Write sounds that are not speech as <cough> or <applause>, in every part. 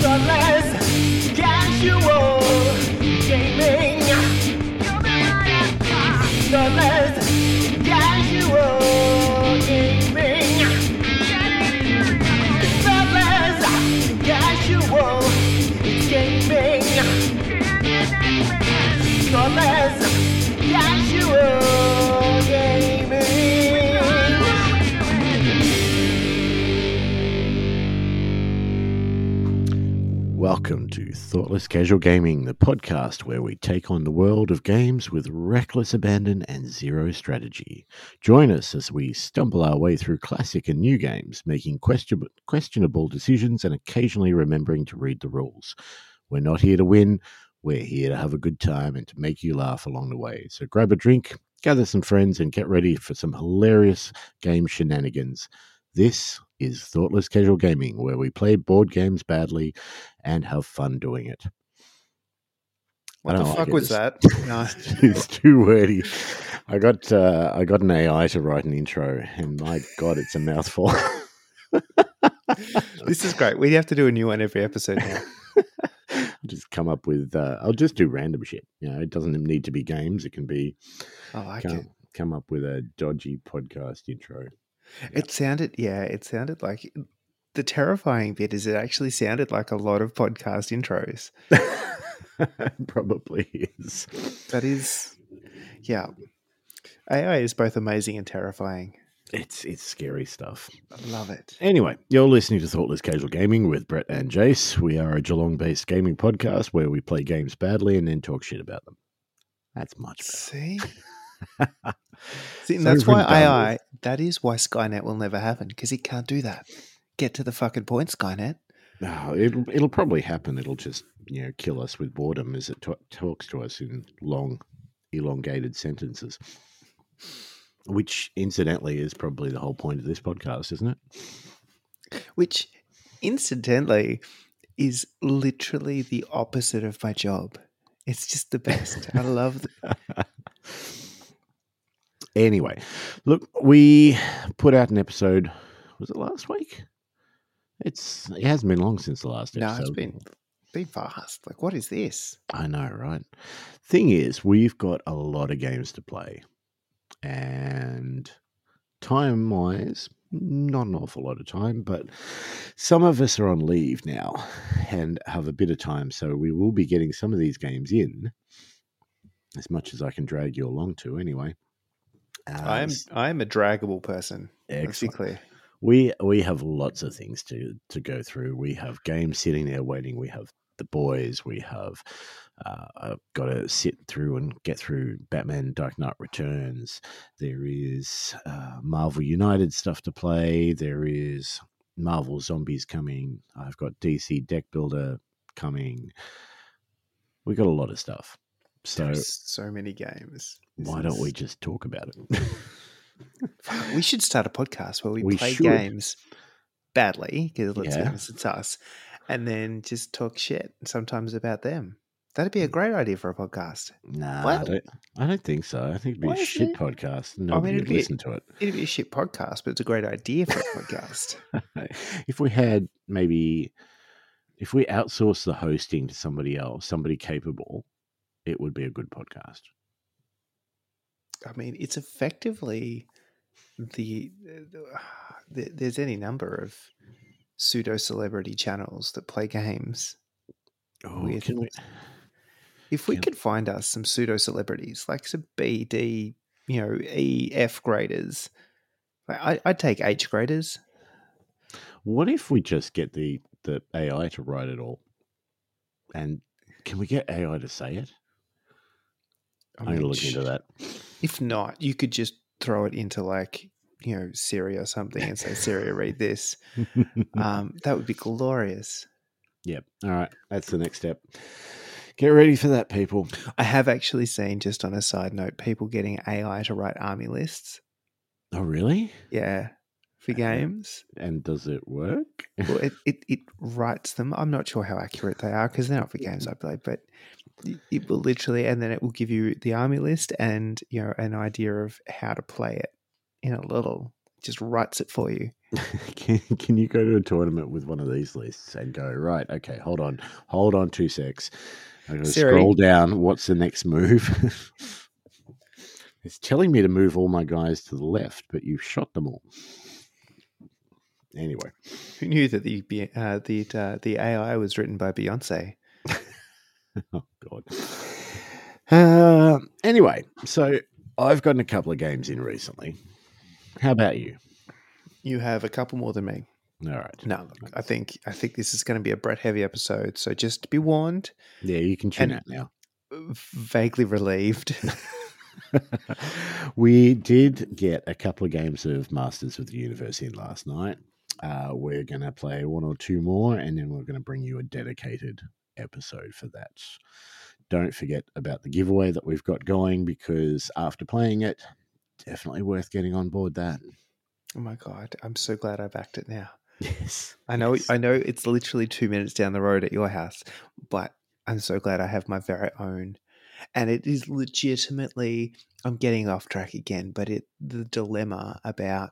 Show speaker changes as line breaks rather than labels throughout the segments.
Thoughtless, casual gaming. Thoughtless Casual Gaming,
the podcast where we take on the world of games with reckless abandon and zero strategy. Join us as we stumble our way through classic and new games, making question- questionable decisions and occasionally remembering to read the rules. We're not here to win, we're here to have a good time and to make you laugh along the way. So grab a drink, gather some friends, and get ready for some hilarious game shenanigans. This is Thoughtless Casual Gaming, where we play board games badly and have fun doing it.
What the
like
fuck was that? <laughs> No.
it's too wordy. I got uh, I got an AI to write an intro, and my god, it's a mouthful. <laughs>
this is great. We have to do a new one every episode now. <laughs>
just come up with. Uh, I'll just do random shit. You know, it doesn't need to be games. It can be
I like
come,
it.
come up with a dodgy podcast intro.
It sounded, yeah, it sounded like the terrifying bit is it actually sounded like a lot of podcast intros. <laughs>
Probably is.
That is, yeah. AI is both amazing and terrifying.
It's it's scary stuff.
I love it.
Anyway, you're listening to Thoughtless Casual Gaming with Brett and Jace. We are a Geelong based gaming podcast where we play games badly and then talk shit about them. That's much better.
See, <laughs> and
So
that's why AI, that is why Skynet will never happen because it can't do that. Get to the fucking point, Skynet.
No, it'll, it'll probably happen. It'll just you know kill us with boredom as it t- talks to us in long, elongated sentences. Which, incidentally, is probably the whole point of this podcast, isn't it?
which incidentally is literally the opposite of my job. It's just the best. I love the, <laughs>
Anyway, look, we put out an episode. Was it last week? It's it hasn't been long since the last
No,
episode.
it's been been fast. Like what is this?
I know, right? Thing is, we've got a lot of games to play, and time wise, not an awful lot of time, but some of us are on leave now and have a bit of time, so we will be getting some of these games in as much as I can drag you along to, anyway.
I am
Uh,
I am a draggable person.
Excellent. We we have lots of things to to go through. We have games sitting there waiting. We have the boys. We have uh, I've got to sit through and get through Batman: Dark Knight Returns. There is uh, Marvel United stuff to play. There is Marvel Zombies coming. I've got DC Deck Builder coming. We got a lot of stuff. So
so many games. This
why don't we just talk about it? <laughs>
We should start a podcast where we,
We
play
should.
games badly because let's be
Yeah.
honest, it's us, and then just talk shit sometimes about them. That'd be a mm. great idea for a podcast.
Nah, I don't. I don't think so. I think it'd be
Why
a shit
it?
podcast. Nobody
it'd
would
be-
listen to it.
It'd be a shit podcast, but it's a great idea for a podcast. <laughs>
if we had maybe, if we outsource the hosting to somebody else, somebody capable, it would be a good podcast.
I mean, it's effectively the, <sighs> the there's any number of pseudo celebrity channels that play games.
Oh, we?
If we could find us some pseudo celebrities, like some B, D, you know, E, F graders, I, I'd take H graders.
What if we just get the the AI to write it all? And can we get AI to say it?
I
I'm going to look into that.
If not, you could just throw it into like you know Siri or something and say Siri, read this. <laughs> Um, that would be glorious.
yep. All right. That's the next step. Get ready for that, people.
I have actually seen, just on a side note, people getting AI to write army lists.
Oh, really?
Yeah, for games.
And does it work?
Well, it, <laughs> it, it writes them. I'm not sure how accurate they are because they're not for games I play, but it- will literally, and then it will give you the army list and you know an idea of how to play it in a little just writes it for you. <laughs>
can, can you go to a tournament with one of these lists and go right? Okay, hold on, hold on, two secs. I'm going to scroll down. What's the next move? <laughs> it's telling me to move all my guys to the left, but you've shot them all. Anyway,
Who knew that the uh, the uh, the AI was written by Beyonce? <laughs>
oh god. Uh, anyway, so I've gotten a couple of games in recently. How about you?
You have a couple more than me.
All right.
No, look, I think I think this is going to be a Brett heavy episode. So just be warned.
Yeah, you can tune out now.
Vaguely relieved. <laughs> <laughs>
we did get a couple of games of Masters of the Universe in last night. Uh, we're going to play one or two more, and then we're going to bring you a dedicated episode for that. Don't forget about the giveaway that we've got going because after playing it, definitely worth getting on board that.
oh my god! I'm so glad I backed it now. <laughs>
Yes.
I know
yes.
I know it's literally two minutes down the road at your house, but I'm so glad I have my very own. And it is legitimately I'm getting off track again, but it the dilemma about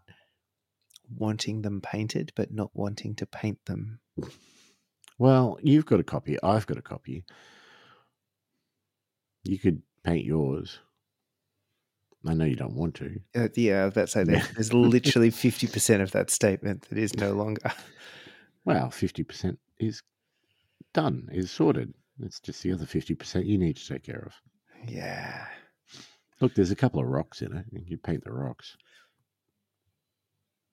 wanting them painted but not wanting to paint them.
Well, you've got a copy. I've got a copy. You could paint yours. I know you don't want to.
Uh, yeah, I was about to say
Yeah.
there's, <laughs> literally fifty percent of that statement that is no longer.
Well, 50% is done, is sorted. It's just the other 50% you need to take care of.
Yeah.
Look, there's a couple of rocks in it. You can paint the rocks.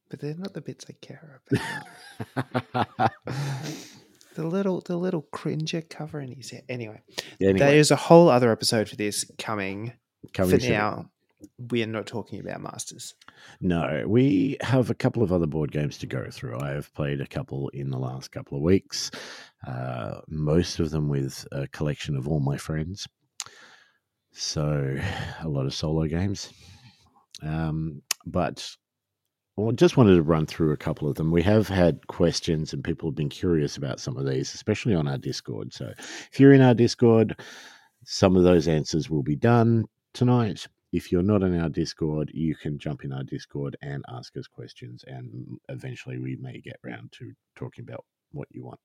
But they're not the bits I care about. <laughs> <laughs> the little the little cringer cover in his head. Anyway,
anyway,
there's a whole other episode for this coming.
coming
for
soon.
now, we are not talking about Masters.
No, we have a couple of other board games to go through. I have played a couple in the last couple of weeks, uh, most of them with a collection of all my friends. So, <sighs> a lot of solo games. Um, but well, just wanted to run through a couple of them. We have had questions and people have been curious about some of these, especially on our Discord. So, if you're in our Discord, some of those answers will be done tonight. If you're not in our Discord, you can jump in our Discord and ask us questions, and eventually we may get round to talking about what you want.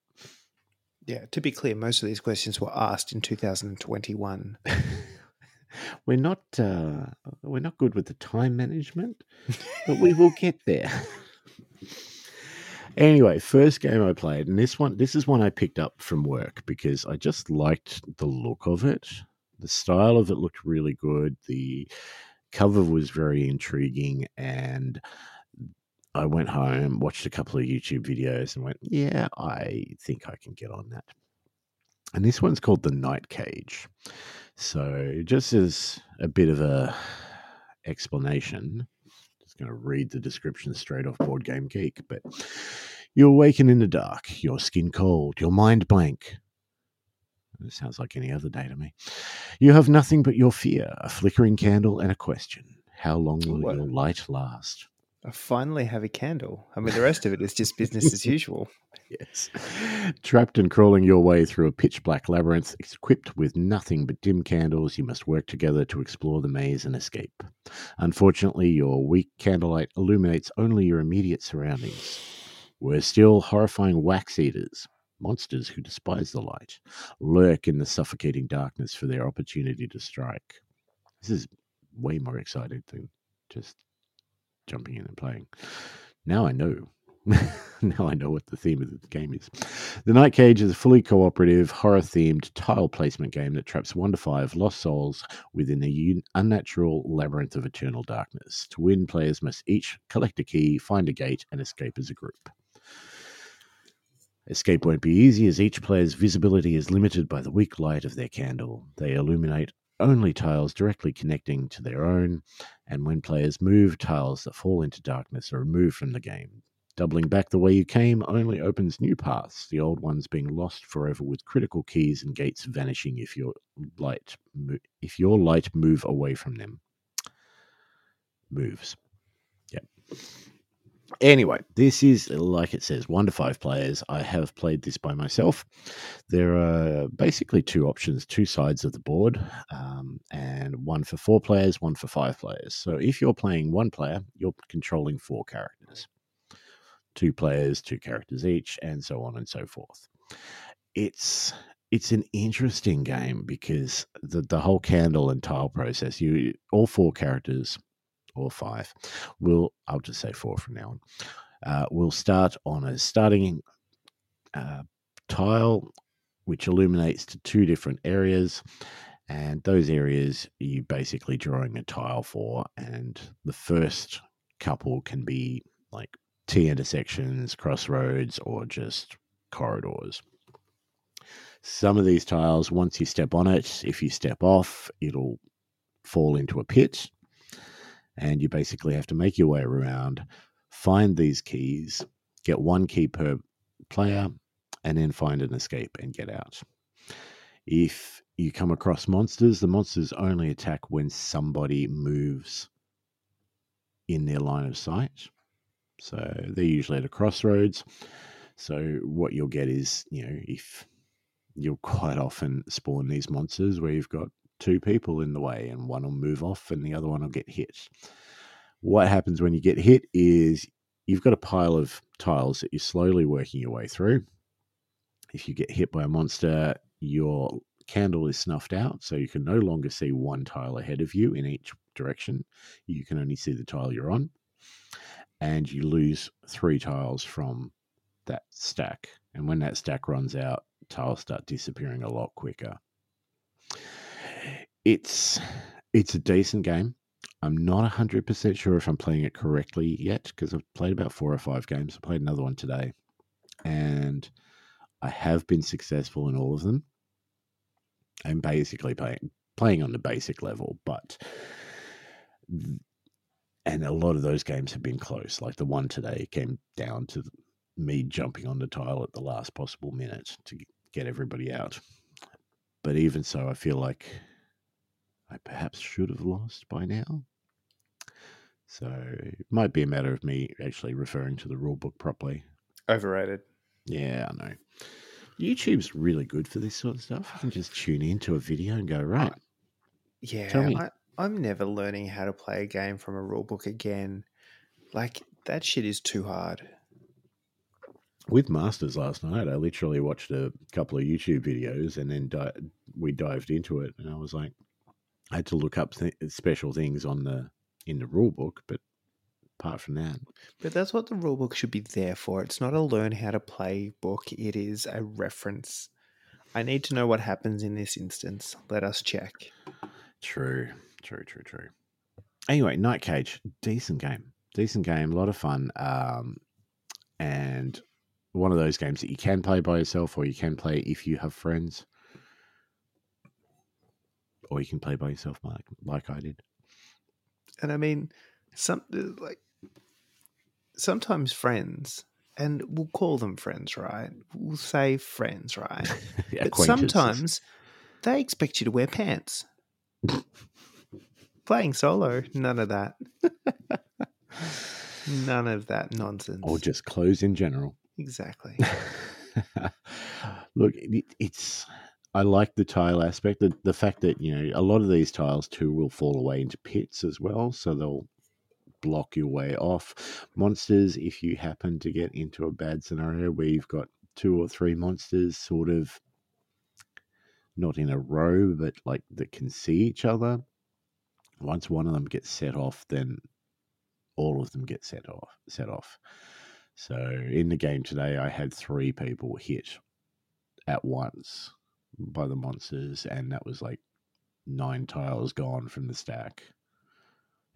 Yeah, to be clear, most of these questions were asked in 2021. <laughs>
we're not uh, we're not good with the time management, but we will <laughs> get there. anyway, first game I played, and this one this is one I picked up from work because I just liked the look of it. The style of it looked really good. The cover was very intriguing and I went home, watched a couple of YouTube videos and went, "Yeah, I think I can get on that." And this one's called The Night Cage. So, just as a bit of a explanation, just going to read the description straight off Board Game Geek. But you awaken in the dark, your skin cold, your mind blank. It sounds like any other day to me. You have nothing but your fear, a flickering candle, and a question: How long will
What?
your light last?
I finally have a candle. I mean, the rest of it is just business as <laughs> usual.
Yes. Trapped and crawling your way through a pitch black labyrinth, equipped with nothing but dim candles, you must work together to explore the maze and escape. Unfortunately, your weak candlelight illuminates only your immediate surroundings. We're still, horrifying wax eaters, monsters who despise the light, lurk in the suffocating darkness for their opportunity to strike. This is way more exciting than just jumping in and playing. Now I know. <laughs> now I know what the theme of the game is. The Night Cage is a fully cooperative, horror themed tile placement game that traps one to five lost souls within a un- unnatural labyrinth of eternal darkness. To win, players must each collect a key, find a gate, and escape as a group. Escape won't be easy as each player's visibility is limited by the weak light of their candle. They illuminate only tiles directly connecting to their own, and when players move, tiles that fall into darkness are removed from the game. Doubling back the way you came only opens new paths, the old ones being lost forever with critical keys and gates vanishing if your light mo- if your light move away from them. Moves. Yep. Anyway, this is like it says, one to five players. I have played this by myself. There are basically two options, two sides of the board, um, and one for four players, one for five players. So if you're playing one player, you're controlling four characters, two players, two characters each, and so on and so forth. It's it's an interesting game because the the whole candle and tile process. You all four characters or five. We'll I'll just say four from now on. Uh, we'll start on a starting uh, tile, which illuminates to two different areas, and those areas you're basically drawing a tile for, and the first couple can be like T intersections, crossroads, or just corridors. Some of these tiles, once you step on it, if you step off, it'll fall into a pit and you basically have to make your way around, find these keys, get one key per player, and then find an escape and get out. If you come across monsters, the monsters only attack when somebody moves in their line of sight. So they're usually at a crossroads. So what you'll get is, you know, if you'll quite often spawn these monsters where you've got two people in the way and one will move off and the other one will get hit. What happens when you get hit is you've got a pile of tiles that you're slowly working your way through. If you get hit by a monster, your candle is snuffed out, so you can no longer see one tile ahead of you in each direction. You can only see the tile you're on. And you lose three tiles from that stack. And when that stack runs out, tiles start disappearing a lot quicker. It's it's a decent game. I'm not 100% sure if I'm playing it correctly yet because I've played about four or five games. I played another one today. And I have been successful in all of them. I'm basically playing playing on the basic level, but and a lot of those games have been close. Like the one today came down to me jumping on the tile at the last possible minute to get everybody out. But even so, I feel like I perhaps should have lost by now. So it might be a matter of me actually referring to the rule book properly.
Overrated.
Yeah, I know. YouTube's really good for this sort of stuff. You can just tune into a video and go, right.
Yeah. I, I'm never learning how to play a game from a rule book again. Like that shit is too hard.
With Masters last night, I literally watched a couple of YouTube videos and then di- we dived into it, and I was like, I had to look up th- special things on the in the rule book, but apart from that,
But that's what the rule book should be there for. It's not a learn how to play book, it is a reference. I need to know what happens in this instance. Let us check.
True, true, true, true. Anyway, Night Cage, decent game, decent game, a lot of fun, um, and one of those games that you can play by yourself, or you can play if you have friends, or you can play by yourself, like like I did.
And I mean, some uh, like sometimes friends, and we'll call them friends, right? We'll say friends, right? <laughs> but sometimes they expect you to wear pants. <laughs> Playing solo, none of that. <laughs> none of that nonsense.
or just clothes in general.
exactly.
Look, it, it's. I like the tile aspect. The, the fact that you know a lot of these tiles too will fall away into pits as well, so they'll block your way off. Monsters, if you happen to get into a bad scenario where you've got two or three monsters sort of not in a row, but like that can see each other. Once one of them gets set off, then all of them get set off. Set off. So in the game today, I had three people hit at once by the monsters, and that was like nine tiles gone from the stack.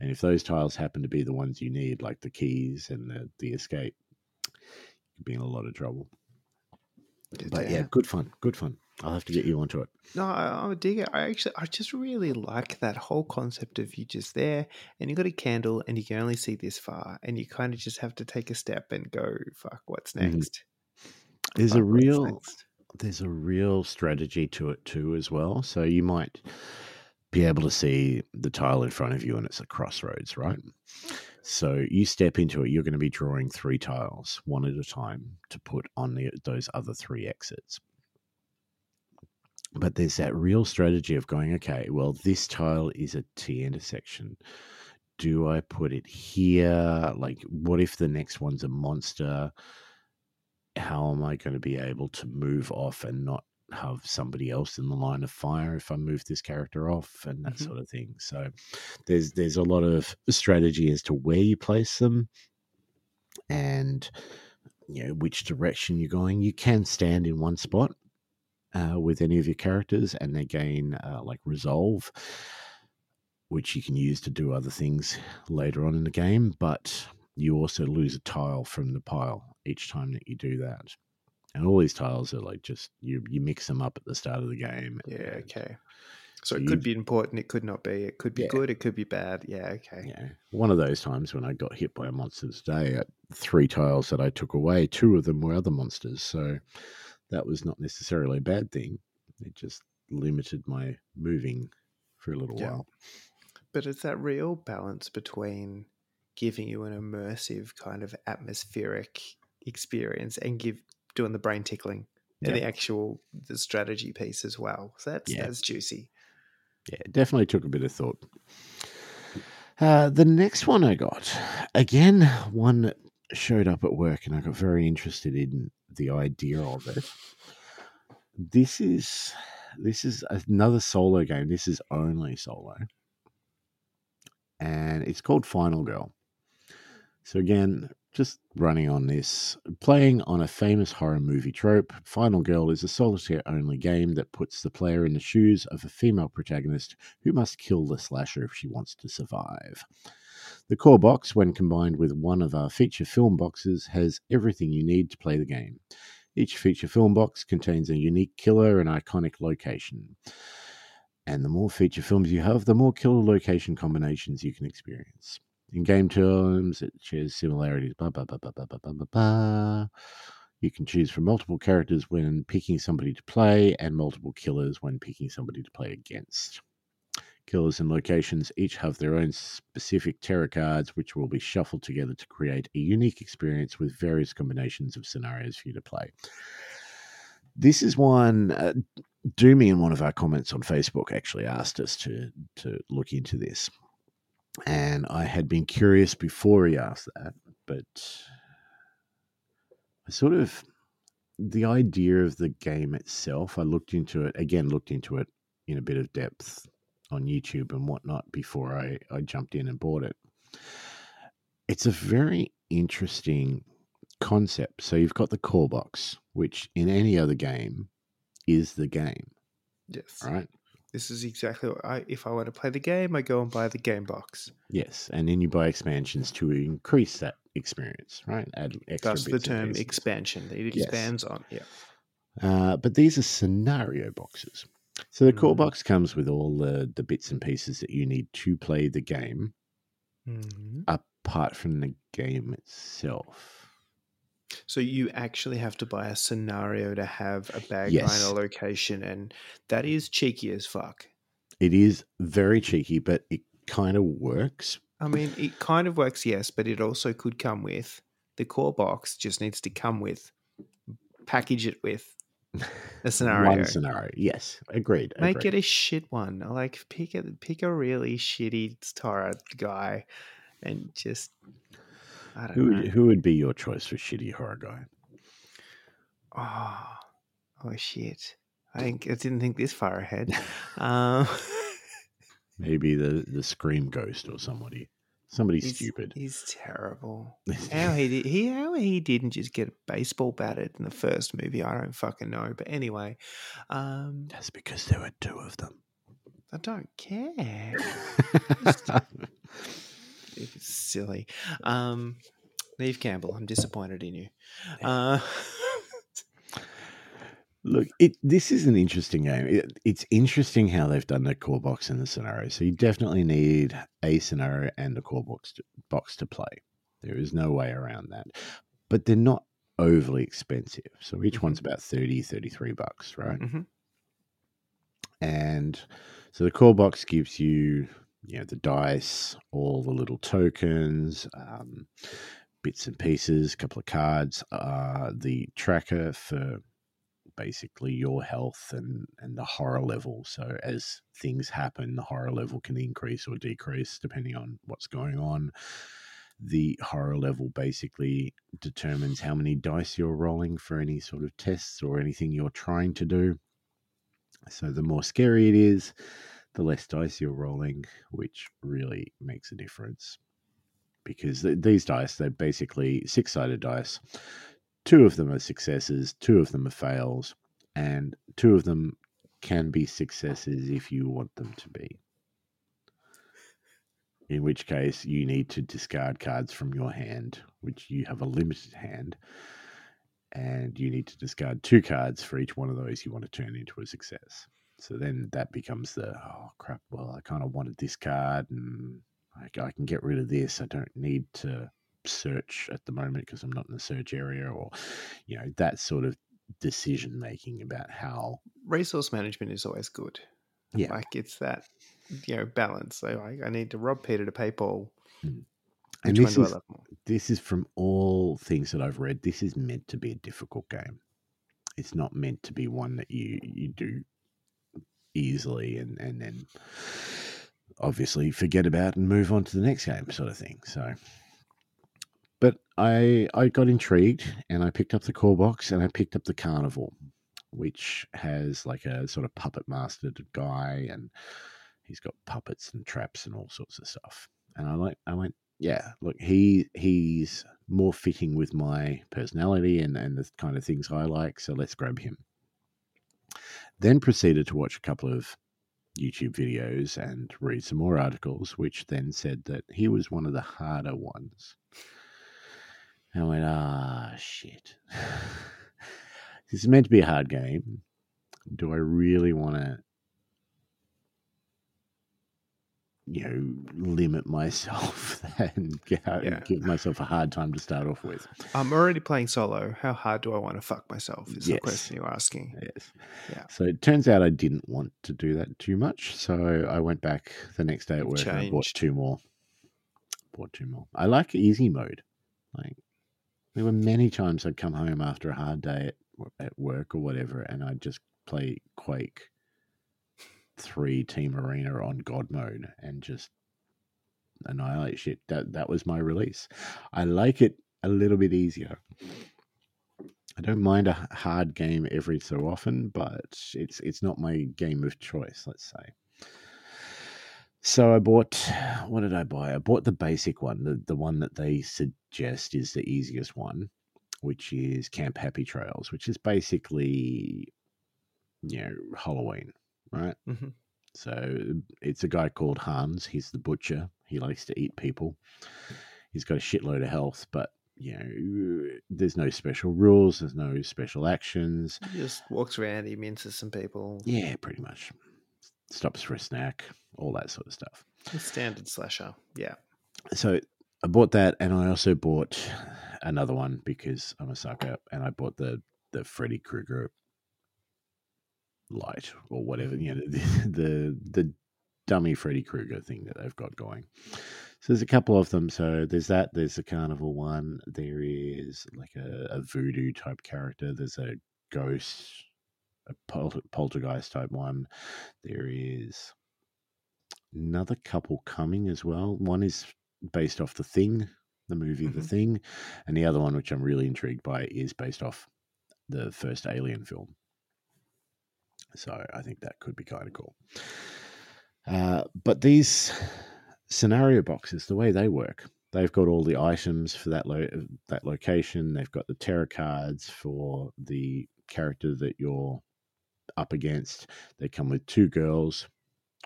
And if those tiles happen to be the ones you need, like the keys and the, the escape, you'd be in a lot of trouble. But yeah, good fun. Good fun. I'll have to get you onto it.
No, I, I'm a digger. I actually, I just really like that whole concept of you just there and you got a candle and you can only see this far and you kind of just have to take a step and go, fuck, what's
Mhm.
next?
There's a
Fuck, what's
real
next?
There's a real strategy to it too as well. So you might be able to see the tile in front of you and it's a crossroads, right? So you step into it, you're going to be drawing three tiles, one at a time, to put on the, those other three exits. But there's that real strategy of going, okay, well, this tile is a T intersection. Do I put it here? Like, what if the next one's a monster? How am I going to be able to move off and not have somebody else in the line of fire if I move this character off and that
Mhm.
sort of thing. So there's there's a lot of strategy as to where you place them and you know which direction you're going. You can stand in one spot uh, with any of your characters and they gain uh, like resolve, which you can use to do other things later on in the game. But you also lose a tile from the pile each time that you do that. And all these tiles are like just you you mix them up at the start of the game.
Yeah, okay. So it could be important, it could not be. It could be
Yeah.
good, it could be bad. Yeah, okay.
Yeah, one of those times when I got hit by a monster today, at three tiles that I took away, two of them were other monsters. So that was not necessarily a bad thing. It just limited my moving for a little
Yeah.
while.
But it's that real balance between giving you an immersive kind of atmospheric experience and give doing the brain tickling and the actual the strategy piece as well. So that's
Yeah.
that's juicy.
Yeah, it definitely took a bit of thought. Uh, the next one I got, again, one showed up at work and I got very interested in the idea of it. This is this is another solo game. This is only solo. And it's called Final Girl. So again, just running on this, playing on a famous horror movie trope, Final Girl is a solitaire only game that puts the player in the shoes of a female protagonist who must kill the slasher if she wants to survive. The core box, when combined with one of our feature film boxes, has everything you need to play the game. Each feature film box contains a unique killer and iconic location. And the more feature films you have, the more killer location combinations you can experience in game terms, it shares similarities. Blah, blah, blah, blah, blah, blah, blah, blah, You can choose from multiple characters when picking somebody to play and multiple killers when picking somebody to play against. Killers and locations each have their own specific terror cards, which will be shuffled together to create a unique experience with various combinations of scenarios for you to play. This is one. Uh, Doomy in one of our comments on Facebook actually asked us to to look into this and I had been curious before he asked that, but I sort of the idea of the game itself. I looked into it again, looked into it in a bit of depth on YouTube and whatnot before I, I jumped in and bought it. It's a very interesting concept. So you've got the core box, which in any other game is the game,
Yes.
right?
This is exactly what I if I want to play the game, I go and buy the game box.
Yes, and then you buy expansions to increase that experience, right? Add extra
That's the term
pieces.
expansion that it
Yes.
expands on. Yeah.
Uh, but these are scenario boxes. So the core
Mhm.
box comes with all the, the bits and pieces that you need to play the game,
Mhm.
apart from the game itself.
So you actually have to buy a scenario to have a bag
Yes.
line, a location, and that is cheeky as fuck.
It is very cheeky, but it kind of works.
I mean, it kind of works, yes, but it also could come with the core box. Just needs to come with, package it with a <laughs> scenario.
One scenario. Yes, agreed.
Make
agreed.
it a shit one. Like pick a pick a really shitty horror guy, and just
Who
know.
would, who would be your choice for shitty horror guy?
Oh, oh shit! I think I didn't think this far ahead. <laughs> um, <laughs>
Maybe the, the Scream Ghost or somebody. Somebody
he's,
stupid.
He's terrible. <laughs> How he did he how he didn't just get a baseball batted in the first movie, I don't fucking know. But anyway, um,
That's because there were two of them.
I don't care. It's silly. Um, Neve Campbell, I'm disappointed in you. Uh, <laughs>
Look, it this is an interesting game. It, it's interesting how they've done the core box and the scenario. So you definitely need a scenario and a core box to, box to play. There is no way around that. But they're not overly expensive. So each one's about 30, 33 bucks, right?
mhm.
And so the core box gives you you know the dice, all the little tokens, um, bits and pieces, a couple of cards, uh, the tracker for basically your health and and the horror level. So as things happen, the horror level can increase or decrease depending on what's going on. The horror level basically determines how many dice you're rolling for any sort of tests or anything you're trying to do. So the more scary it is, the less dice you're rolling, which really makes a difference. Because th- these dice, they're basically six sided dice. Two of them are successes, two of them are fails, and two of them can be successes if you want them to be. In which case, you need to discard cards from your hand, which you have a limited hand, and you need to discard two cards for each one of those you want to turn into a success. So then that becomes the oh crap. Well, I kind of wanted this card, and I, I can get rid of this. I don't need to search at the moment because I'm not in the search area, or you know that sort of decision making about how.
Resource management is always good.
Yeah.
Like it's that, you know, balance. So I, I need to rob Peter to pay Paul.
Mm. And this is this is from all things that I've read. This is meant to be a difficult game. It's not meant to be one that you you do easily and and then obviously forget about and move on to the next game sort of thing. So but I I got intrigued and I picked up the core box and I picked up the carnival, which has like a sort of puppet mastered guy and he's got puppets and traps and all sorts of stuff. And I like I went, yeah, look, he he's more fitting with my personality and, and the kind of things I like, so let's grab him. Then proceeded to watch a couple of YouTube videos and read some more articles, which then said that he was one of the harder ones. And I went, ah, shit. <laughs> this is meant to be a hard game. Do I really want to, you know, limit myself <laughs> and get out
Yeah.
and give myself a hard time to start off with?
I'm already playing solo. How hard do I want to fuck myself? Is
Yes.
the question you're asking.
Yes.
Yeah.
So it turns out I didn't want to do that too much. So I went back the next day at work and I bought two more. Bought two more. I like easy mode. Like there were many times I'd come home after a hard day at, at work or whatever, and I'd just play Quake three Team Arena on God mode and just annihilate shit. That that was my release. I like it a little bit easier. I don't mind a hard game every so often, but it's it's not my game of choice. Let's say. So I bought. What did I buy? I bought the basic one, the the one that they suggest is the easiest one, which is Camp Happy Trails, which is basically, you know, Halloween, right?
hmm
So it's a guy called Hans. He's the butcher. He likes to eat people. He's got a shitload of health, but you know, there's no special rules. There's no special actions.
He just walks around, he minces some people.
Yeah, pretty much. Stops for a snack, all that sort of stuff.
A Standard slasher. Yeah.
So I bought that, and I also bought another one because I'm a sucker, and I bought the the Freddy Krueger light or whatever you know <laughs> the the, the dummy Freddy Krueger thing that they've got going. So there's a couple of them. So there's that. There's a carnival one. There is like a, a voodoo type character. There's a ghost, a pol- poltergeist type one. There is another couple coming as well. One is based off the Thing, the movie The
Mhm.
Thing, and the other one, which I'm really intrigued by, is based off the first Alien film. So I think that could be kind of cool. Uh, but these scenario boxes, the way they work, they've got all the items for that lo- that location. They've got the terror cards for the character that you're up against. They come with two girls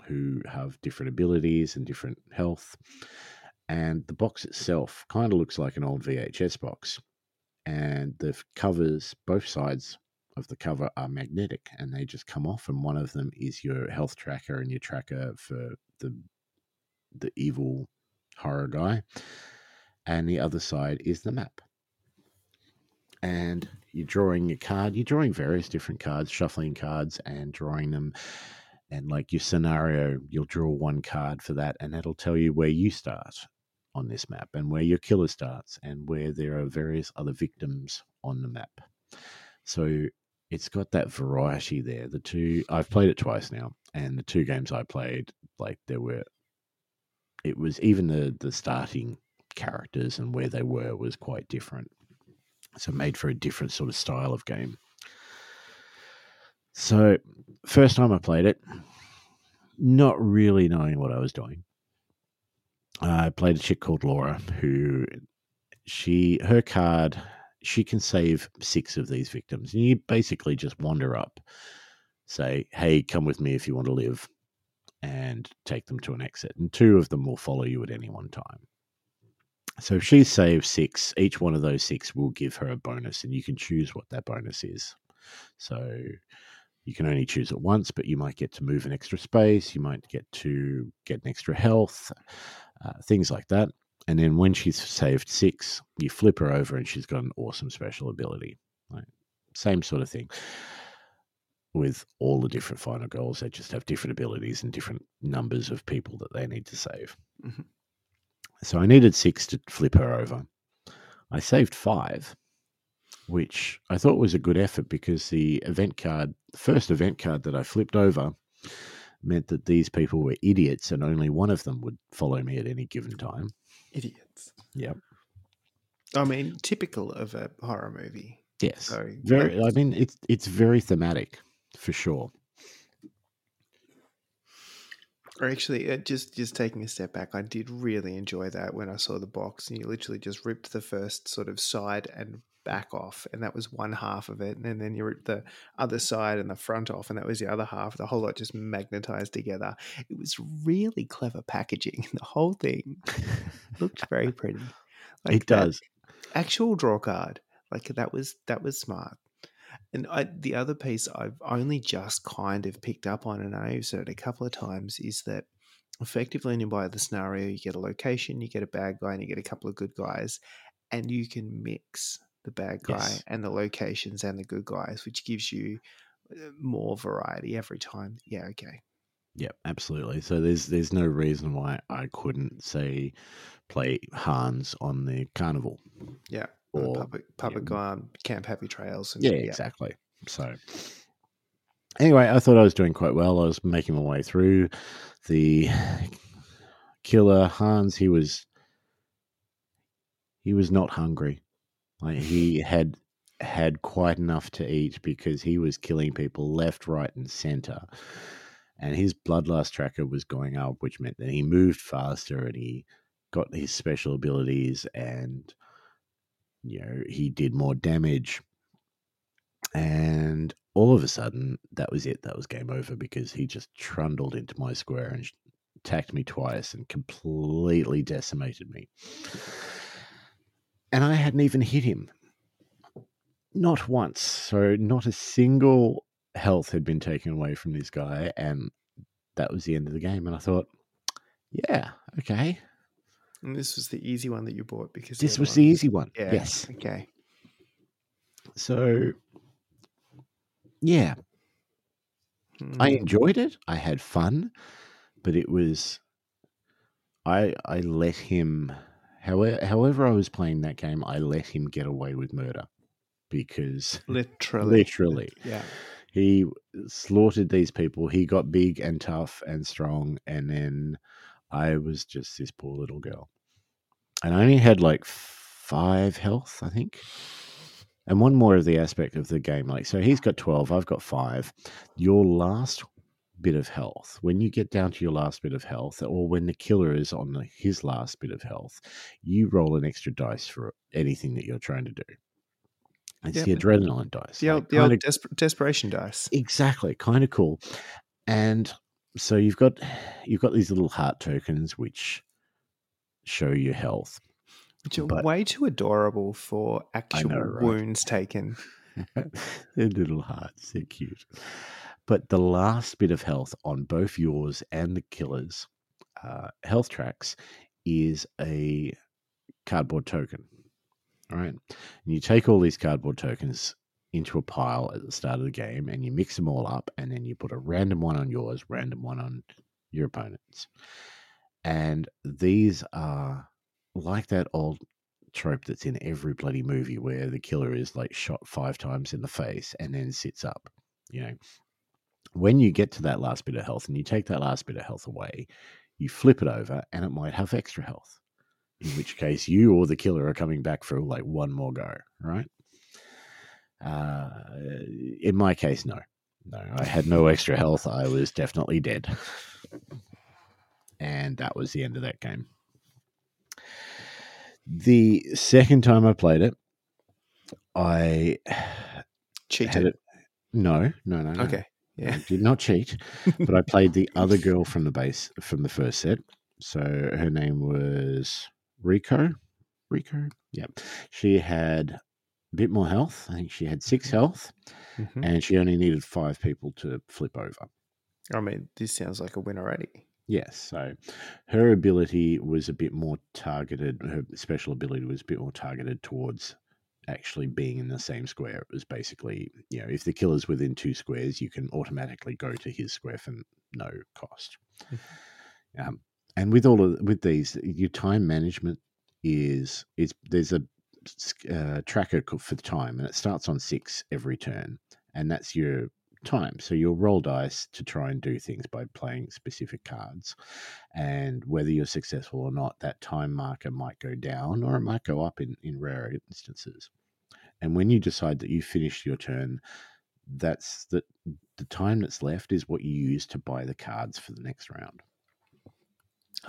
who have different abilities and different health. And the box itself kind of looks like an old VHS box. And the covers, both sides of the cover are magnetic and they just come off. And one of them is your health tracker and your tracker for the the evil horror guy. And the other side is the map. And you're drawing a card, you're drawing various different cards, shuffling cards and drawing them. And like your scenario, you'll draw one card for that, and that'll tell you where you start on this map and where your killer starts and where there are various other victims on the map. So it's got that variety there. The two I've played it twice now, and the two games I played, like there were, it was even the the starting characters and where they were was quite different. So made for a different sort of style of game. So first time I played it, not really knowing what I was doing. I played a chick called Laura who she her card she can save six of these victims. And you basically just wander up, say, hey, come with me if you want to live, and take them to an exit. And two of them will follow you at any one time. So if she saves six, each one of those six will give her a bonus, and you can choose what that bonus is. So you can only choose it once, but you might get to move an extra space, you might get to get an extra health, uh, things like that. And then when she's saved six, you flip her over and she's got an awesome special ability. Right? Same sort of thing with all the different final girls. They just have different abilities and different numbers of people that they need to save.
Mhm.
So I needed six to flip her over. I saved five, which I thought was a good effort because the event card, the first event card that I flipped over, meant that these people were idiots and only one of them would follow me at any given time.
Idiots.
Yep.
I mean, typical of a horror movie.
Yes.
So
Very.
like,
I mean, it's it's very thematic for sure.
Or actually, uh, just just taking a step back, I did really enjoy that when I saw the box, and you literally just ripped the first sort of side and back off, and that was one half of it, and then you ripped the other side and the front off, and that was the other half. The whole lot just magnetized together. It was really clever packaging. <laughs> The whole thing <laughs> looked very pretty.
it does.
actual draw card, like that was that was smart. And I, the other piece I've only just kind of picked up on, and I know you've said it a couple of times, is that effectively when you buy the scenario, you get a location, you get a bad guy, and you get a couple of good guys, and you can mix the bad guy
Yes.
and the locations and the good guys, which gives you uh, more variety every time. Yeah, okay.
Yep, absolutely. So there's there's no reason why I couldn't say play Hans on the carnival.
Yeah. Or public public um, camp happy trails. And,
Yeah, exactly. So anyway, I thought I was doing quite well. I was making my way through the killer Hans. He was he was not hungry. Like he had had quite enough to eat because he was killing people left, right, and center. And his bloodlust tracker was going up, which meant that he moved faster and he got his special abilities and you know he did more damage. And all of a sudden, that was it. That was game over because he just trundled into my square and attacked me twice and completely decimated me. And I hadn't even hit him. Not once. So, not a single health had been taken away from this guy. And that was the end of the game. And I thought, yeah, okay.
And this was the easy one that you bought because
This was
one
the easy one.
Yeah.
Yes.
Okay.
So, yeah, I
Mm,
enjoyed it. I had fun, but it was I I let him however however I was playing that game, I let him get away with murder because <laughs>
literally.
literally
Yeah.
he slaughtered these people. He got big and tough and strong, and then I was just this poor little girl, and I only had like five health, I think. And one more of the aspect of the game, like so, he's got twelve, I've got five. Your last bit of health, when you get down to your last bit of health, or when the killer is on the- his last bit of health, you roll an extra dice for anything that you're trying to do. It's
Yeah,
the adrenaline dice.
The
like,
old, the old desper- desperation dice.
exactly kind of cool and so you've got you've got these little heart tokens which show your health
Which are
but-
way too adorable for actual
know, right?
wounds taken. <laughs>
they're little hearts they're cute but the last bit of health on both yours and the killer's uh, health tracks is a cardboard token all right and you take all these cardboard tokens into a pile at the start of the game and you mix them all up and then you put a random one on yours, random one on your opponent's. And these are like that old trope that's in every bloody movie where the killer is like shot five times in the face and then sits up. You know, when you get to that last bit of health and you take that last bit of health away, you flip it over and it might have extra health. In which case, you or the killer are coming back for like one more go, right? Uh, in my case, no. No, I had no extra health. I was definitely dead. And that was the end of that game. The second time I played it, I
Cheated.
it. No, no, no, no.
Okay. Yeah.
I did not cheat, but I played the other girl from the base from the first set. So her name was Rico. Rico, yeah. She had a bit more health. I think she had six health,
Mhm.
and she only needed five people to flip over.
I mean, this sounds like a win already.
Yes, so her ability was a bit more targeted. Her special ability was a bit more targeted towards actually being in the same square. It was basically, you know, if the killer's within two squares, you can automatically go to his square for no cost. um, and with all of with these, your time management is is there's a uh, tracker for the time, and it starts on six every turn, and that's your time. So you'll roll dice to try and do things by playing specific cards. And whether you're successful or not, that time marker might go down or it might go up in, in rare instances. And when you decide that you finished your turn, that's the the time that's left is what you use to buy the cards for the next round.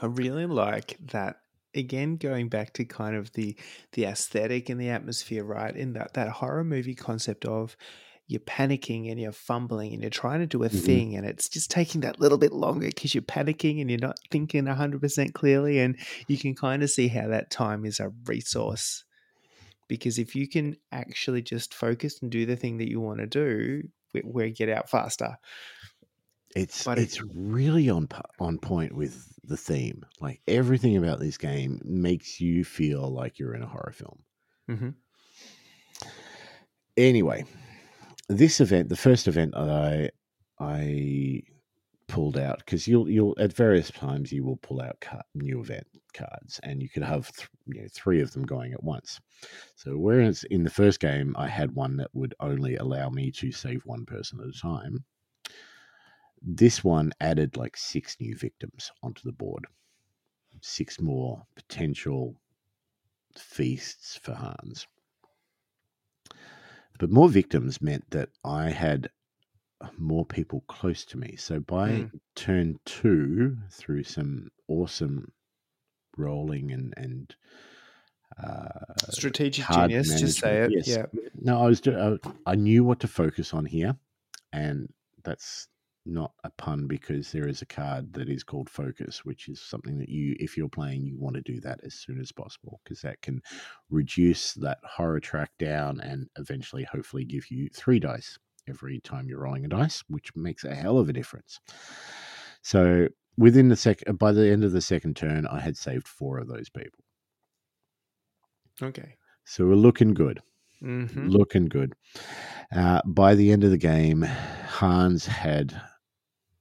I really like that. Again, going back to kind of the the aesthetic and the atmosphere, right? In that that horror movie concept of you're panicking and you're fumbling and you're trying to do a
Mhm.
thing and it's just taking that little bit longer because you're panicking and you're not thinking 100% clearly and you can kind of see how that time is a resource because if you can actually just focus and do the thing that you want to do we, get out faster
It's
But
it's really on on point with the theme. Like everything about this game makes you feel like you're in a horror film.
hmm
Anyway, this event, the first event that I I pulled out because you'll you'll at various times you will pull out car, new event cards and you could have th- you know, three of them going at once. So whereas in the first game I had one that would only allow me to save one person at a time, this one added like six new victims onto the board, six more potential feasts for Hans. But more victims meant that I had more people close to me. So by
Mm.
turn two, through some awesome rolling and and uh,
strategic genius just say it
yes.
yeah
no, I was I, I knew what to focus on here, and that's not a pun because there is a card that is called focus, which is something that you, if you're playing, you want to do that as soon as possible because that can reduce that horror track down and eventually, hopefully, give you three dice every time you're rolling a dice, which makes a hell of a difference. So within the sec, by the end of the second turn, I had saved four of those people.
okay
So we're looking good.
hmm
looking good. Uh, by the end of the game, Hans had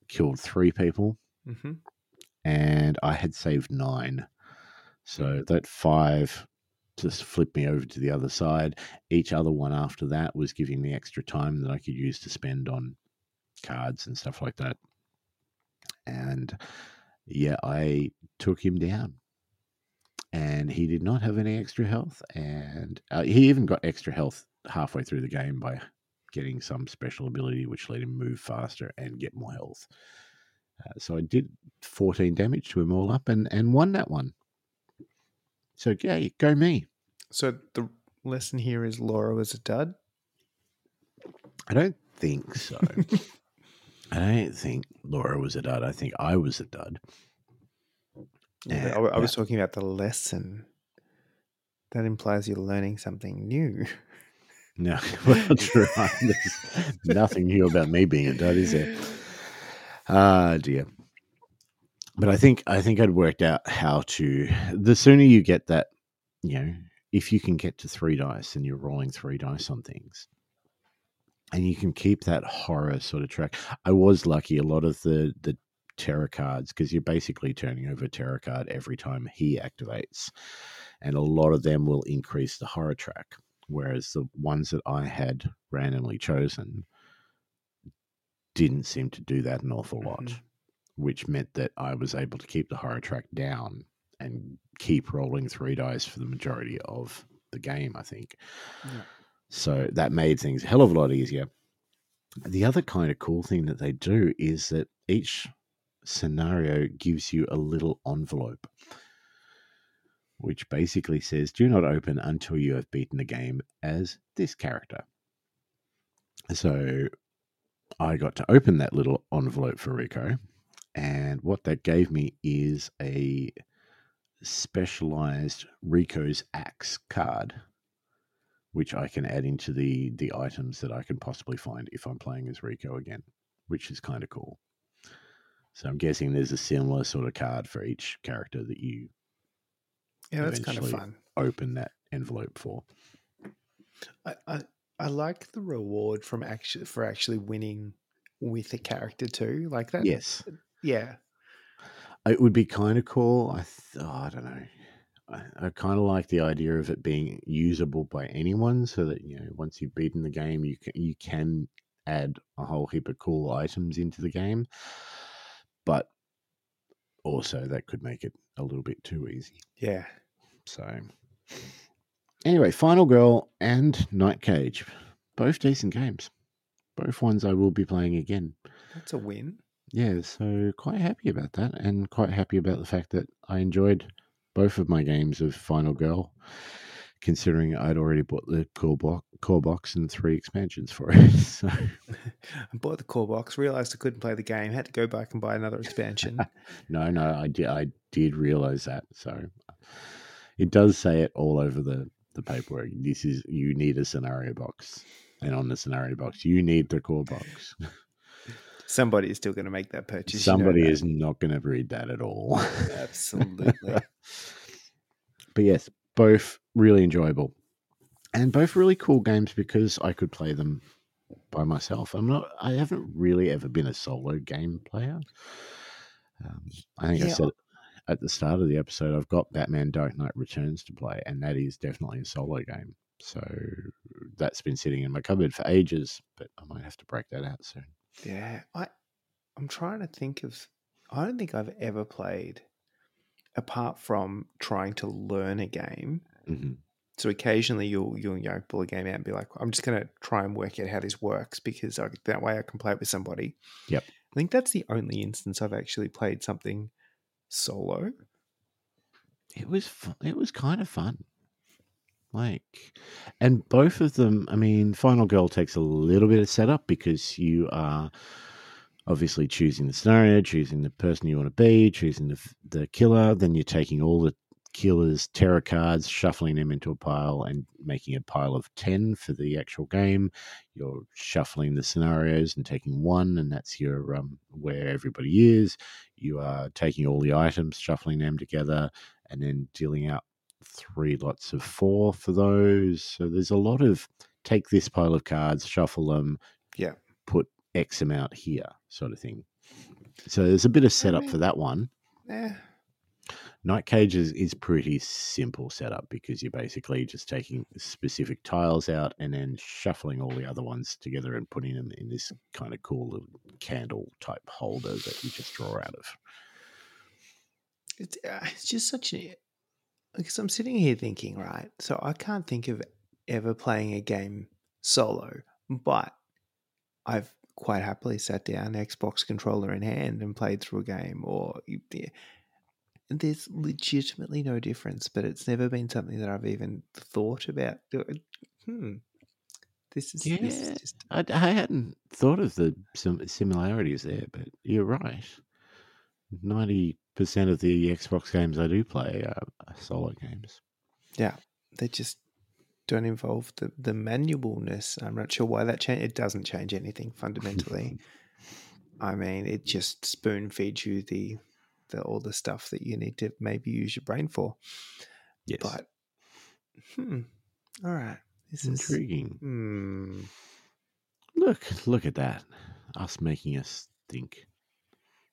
killed three people,
hmm
and I had saved nine. So that five just flipped me over to the other side. Each other one after that was giving me extra time that I could use to spend on cards and stuff like that. And yeah, I took him down. And he did not have any extra health. And uh, he even got extra health halfway through the game by getting some special ability which let him move faster and get more health. Uh, so I did 14 damage to him all up and, and won that one. So, yeah, go me.
So the lesson here is Laura was a dud.
I don't think so. <laughs> I don't think Laura was a dud. I think I was a dud.
Yeah, I, I was talking about the lesson. That implies you're learning something new. <laughs>
No, <laughs> well, true. <laughs> Nothing new about me being a dud, is there? Ah, dear. But I think I think I'd worked out how to. The sooner you get that, you know, if you can get to three dice and you're rolling three dice on things, and you can keep that horror sort of track. I was lucky; a lot of the the terror cards because you're basically turning over a terror card every time he activates, and a lot of them will increase the horror track. Whereas the ones that I had randomly chosen didn't seem to do that an awful lot,
Mhm.
which meant that I was able to keep the horror track down and keep rolling three dice for the majority of the game, I think.
Yeah.
So that made things a hell of a lot easier. The other kind of cool thing that they do is that each scenario gives you a little envelope, which basically says, Do not open until you have beaten the game as this character. So I got to open that little envelope for Rico, and what that gave me is a specialized Rico's axe card, which I can add into the the items that I can possibly find if I'm playing as Rico again, which is kind of cool. So I'm guessing there's a similar sort of card for each character that you
Yeah, that's kind of fun.
open that envelope for.
I, I I like the reward from actually for actually winning with a character too. Like that.
Yes,
Yeah.
it would be kind of cool. I th- oh, I don't know. I, I kind of like the idea of it being usable by anyone, so that you know once you've beaten the game, you can you can add a whole heap of cool items into the game. But also, that could make it a little bit too easy.
Yeah.
So, anyway, Final Girl and Night Cage, both decent games. Both ones I will be playing again.
That's a win.
Yeah, so quite happy about that, and quite happy about the fact that I enjoyed both of my games of Final Girl, considering I'd already bought the core box, core box and three expansions for it. <laughs> So, <laughs>
I bought the core box, realized I couldn't play the game, had to go back and buy another expansion. <laughs>
no, no, I did, I did realize that. So, it does say it all over the the paperwork. This is you need a scenario box, and on the scenario box, you need the core box.
Somebody is still going to make that purchase. you know
Somebody
that.
is not going to read that at all.
Absolutely.
but yes, both really enjoyable and both really cool games because I could play them by myself. I'm not. I haven't really ever been a solo game player. Um, I think I said at the start of the episode, I've got Batman Dark Knight Returns to play, and that is definitely a solo game. So that's been sitting in my cupboard for ages, but I might have to break that out soon.
Yeah, I I'm trying to think of I don't think I've ever played apart from trying to learn a game.
Hmm
So occasionally you'll you'll you know pull a game out and be like, I'm just gonna try and work out how this works because I, that way I can play it with somebody.
Yep.
I think that's the only instance I've actually played something solo.
it was it was kind of fun like and both of them i mean final girl takes a little bit of setup because you are obviously choosing the scenario choosing the person you want to be choosing the, the killer then you're taking all the killer's terror cards shuffling them into a pile and making a pile of 10 for the actual game you're shuffling the scenarios and taking one and that's your um, where everybody is you are taking all the items shuffling them together and then dealing out three lots of four for those. So there's a lot of take this pile of cards, shuffle them,
Yeah.
put X amount here, sort of thing. So there's a bit of setup for
mean-
that one.
Eh,
Night Cage is, is pretty simple setup because you're basically just taking specific tiles out and then shuffling all the other ones together and putting them in this kind of cool little candle type holder that you just draw out of.
it's uh, it's just such a because I'm sitting here thinking, right? So I can't think of ever playing a game solo, but I've quite happily sat down, Xbox controller in hand, and played through a game. Or there's legitimately no difference, but it's never been something that I've even thought about. doing. Hmm. This is, this is
Yeah.
just
I, I hadn't thought of the similarities there, but you're right. Ninety percent of the Xbox games I do play are, are solo games.
Yeah, they just don't involve the the manualness. I'm not sure why that change. It doesn't change anything fundamentally. <laughs> I mean, it just spoon feeds you the the all the stuff that you need to maybe use your brain for.
yes,
But hmm, all right, this is
intriguing.
hmm.
Look, look at that. Us making us think.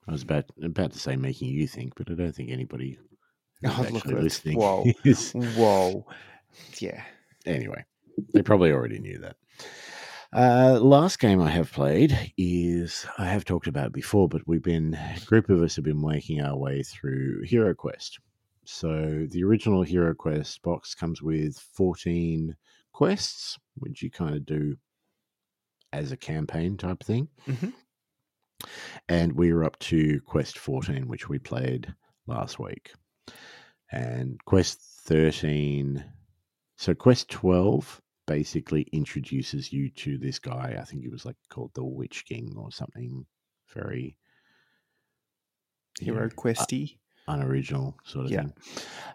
I was about about to say making you think, but I don't think anybody <laughs> who's
Oh, look
actually listening
Whoa. <laughs>
is.
Whoa. Yeah.
Anyway, they probably already knew that. Uh, last game I have played is I have talked about it before, but we've been a group of us have been making our way through Hero Quest. So the original Hero Quest box comes with fourteen quests, which you kind of do as a campaign type thing.
Mhm.
And we were up to quest 14, which we played last week. And quest 13, so quest 12 basically introduces you to this guy. I think he was like called the Witch King or something very
Hero
know,
Questy.
unoriginal sort of
Yeah.
thing.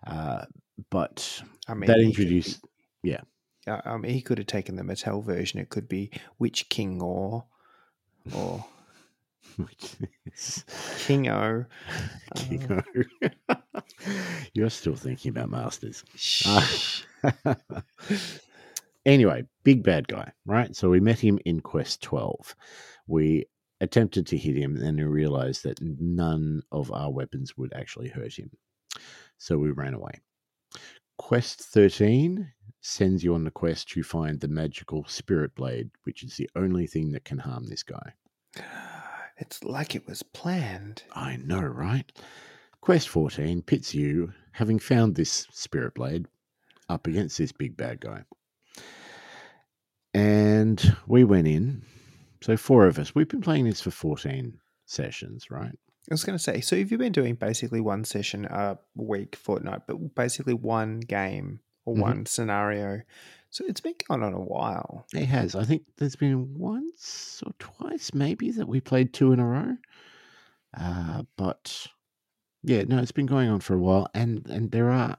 Uh, but
I mean,
that introduced,
be-
yeah.
uh, I mean, he could have taken the Mattel version. It could be Witch King or or <laughs> Kingo.
Kingo. <laughs> <laughs> You're still thinking about Masters.
Shh.
Anyway, big bad guy, right? So we met him in Quest 12. We attempted to hit him, and then we realized that none of our weapons would actually hurt him. So we ran away. Quest 13 sends you on the quest to find the magical spirit blade, which is the only thing that can harm this guy. <sighs>
It's like it was planned.
I know, right? Quest 14 pits you, having found this spirit blade, up against this big bad guy. And we went in. So, four of us. We've been playing this for 14 sessions, right?
I was going to say, so if you've been doing basically one session a week, fortnight, but basically one game or
Mhm.
one scenario, so it's been going on a while.
It has. I think there's been once or twice, maybe, that we played two in a row. Uh, but yeah, no, it's been going on for a while, and and there are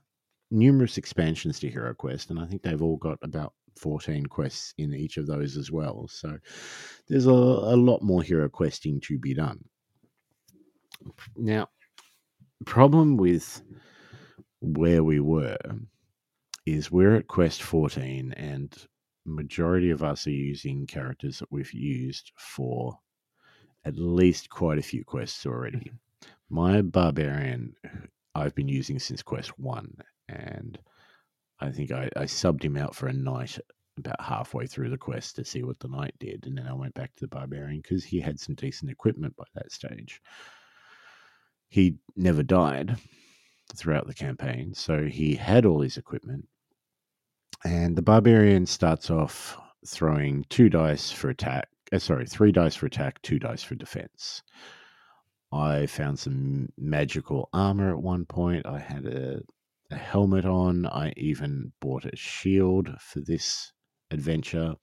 numerous expansions to Hero Quest, and I think they've all got about 14 quests in each of those as well. So there's a, a lot more Hero Questing to be done. Now, problem with where we were is we're at quest 14 and majority of us are using characters that we've used for at least quite a few quests already. Mm-hmm. My barbarian I've been using since quest 1 and I think I, I subbed him out for a night about halfway through the quest to see what the knight did and then I went back to the barbarian because he had some decent equipment by that stage. He never died throughout the campaign, so he had all his equipment and the barbarian starts off throwing two dice for attack. Uh, sorry, three dice for attack, two dice for defense. I found some magical armor at one point. I had a, a helmet on. I even bought a shield for this adventure.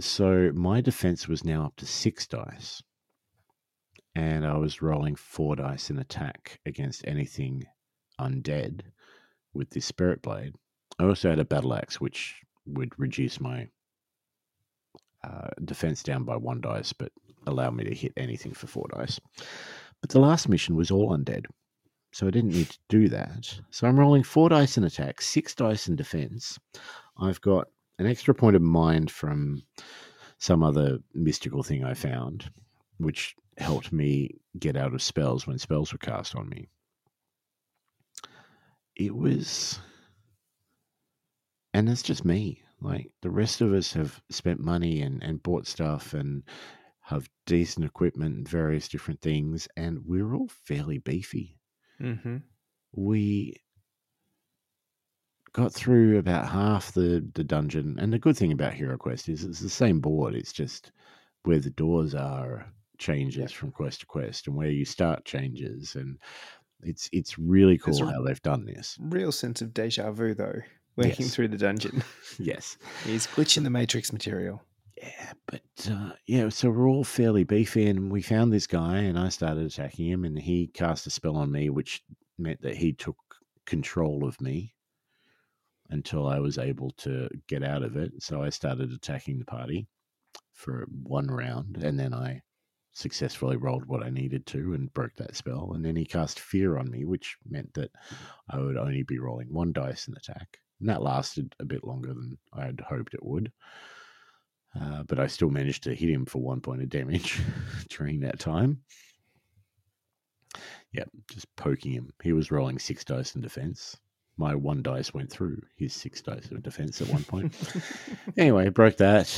So my defense was now up to six dice. And I was rolling four dice in attack against anything undead with this spirit blade. I also had a battle axe, which would reduce my uh, defense down by one dice, but allow me to hit anything for four dice. But the last mission was all undead, so I didn't need to do that. So I'm rolling four dice in attack, six dice in defense. I've got an extra point of mind from some other mystical thing I found, which helped me get out of spells when spells were cast on me. It was and it's just me. Like the rest of us have spent money and, and bought stuff and have decent equipment and various different things, and we're all fairly beefy.
Mm-hmm.
We got through about half the, the dungeon, and the good thing about Hero Quest is it's the same board. It's just where the doors are changes from quest to quest, and where you start changes, and it's it's really cool
There's
how they've done this.
Real sense of deja vu, though, working
Yes.
through the dungeon. <laughs>
Yes.
He's glitching the Matrix material.
Yeah, but uh, yeah, so we're all fairly beefy, and we found this guy, and I started attacking him, and he cast a spell on me, which meant that he took control of me until I was able to get out of it. So I started attacking the party for one round, and then I successfully rolled what I needed to and broke that spell. And then he cast fear on me, which meant that I would only be rolling one dice in attack. And that lasted a bit longer than I had hoped it would. Uh, but I still managed to hit him for one point of damage <laughs> during that time. Yep, just poking him. He was rolling six dice in defense. My one dice went through his six dice of defense at one point. <laughs> anyway, broke that.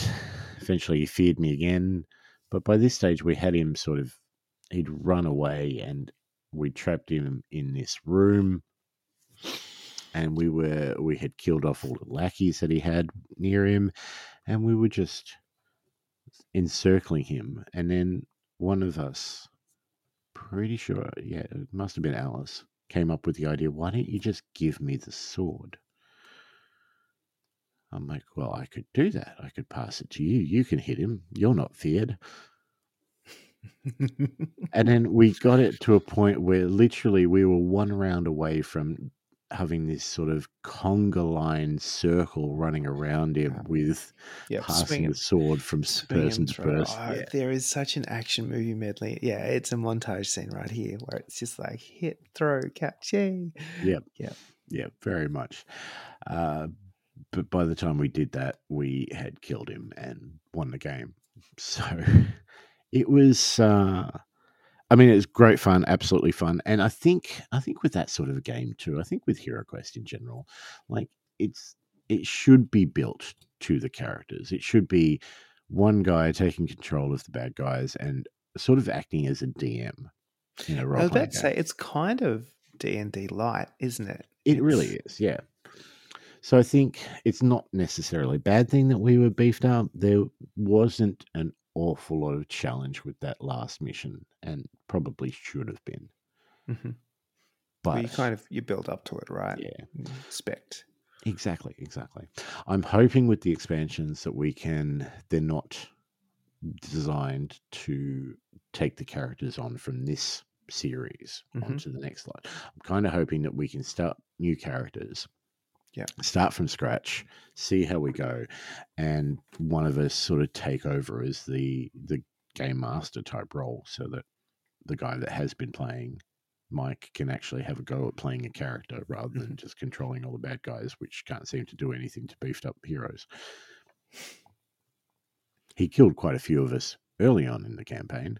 Eventually, he feared me again. But by this stage, we had him sort of, he'd run away and we trapped him in this room. And we were, we had killed off all the lackeys that he had near him. And we were just encircling him. And then one of us, pretty sure, yeah, it must have been Alice, came up with the idea why don't you just give me the sword? I'm like, well, I could do that. I could pass it to you. You can hit him. You're not feared. <laughs> and then we got it to a point where literally we were one round away from having this sort of conga line circle running around him
Yeah.
with
yeah,
passing
swing
the sword from person to person.
Oh,
Yeah.
There is such an action movie medley. Yeah, it's a montage scene right here where it's just like hit, throw, catch, yay.
Yeah, yeah, very much. Uh, but by the time we did that, we had killed him and won the game. <laughs> So it was. Uh, I mean, it's great fun, absolutely fun, and I think I think with that sort of a game too. I think with Hero Quest in general, like it's it should be built to the characters. It should be one guy taking control of the bad guys and sort of acting as a DM in a
I was about to say it's kind of D and D light, isn't it?
It really is, yeah. So I think it's not necessarily a bad thing that we were beefed up. There wasn't an awful lot of challenge with that last mission, and probably should have been.
Mhm.
But
Well, you kind of you build up to it, right?
yeah,
Expect.
exactly, exactly. I'm hoping with the expansions that we can. They're not designed to take the characters on from this series
Mhm.
onto the next slide. I'm kind of hoping that we can start new characters.
Yeah.
Start from scratch, see how we go, and one of us sort of take over as the the game master type role, so that the guy that has been playing Mike can actually have a go at playing a character rather than just controlling all the bad guys, which can't seem to do anything to beefed up heroes. He killed quite a few of us early on in the campaign.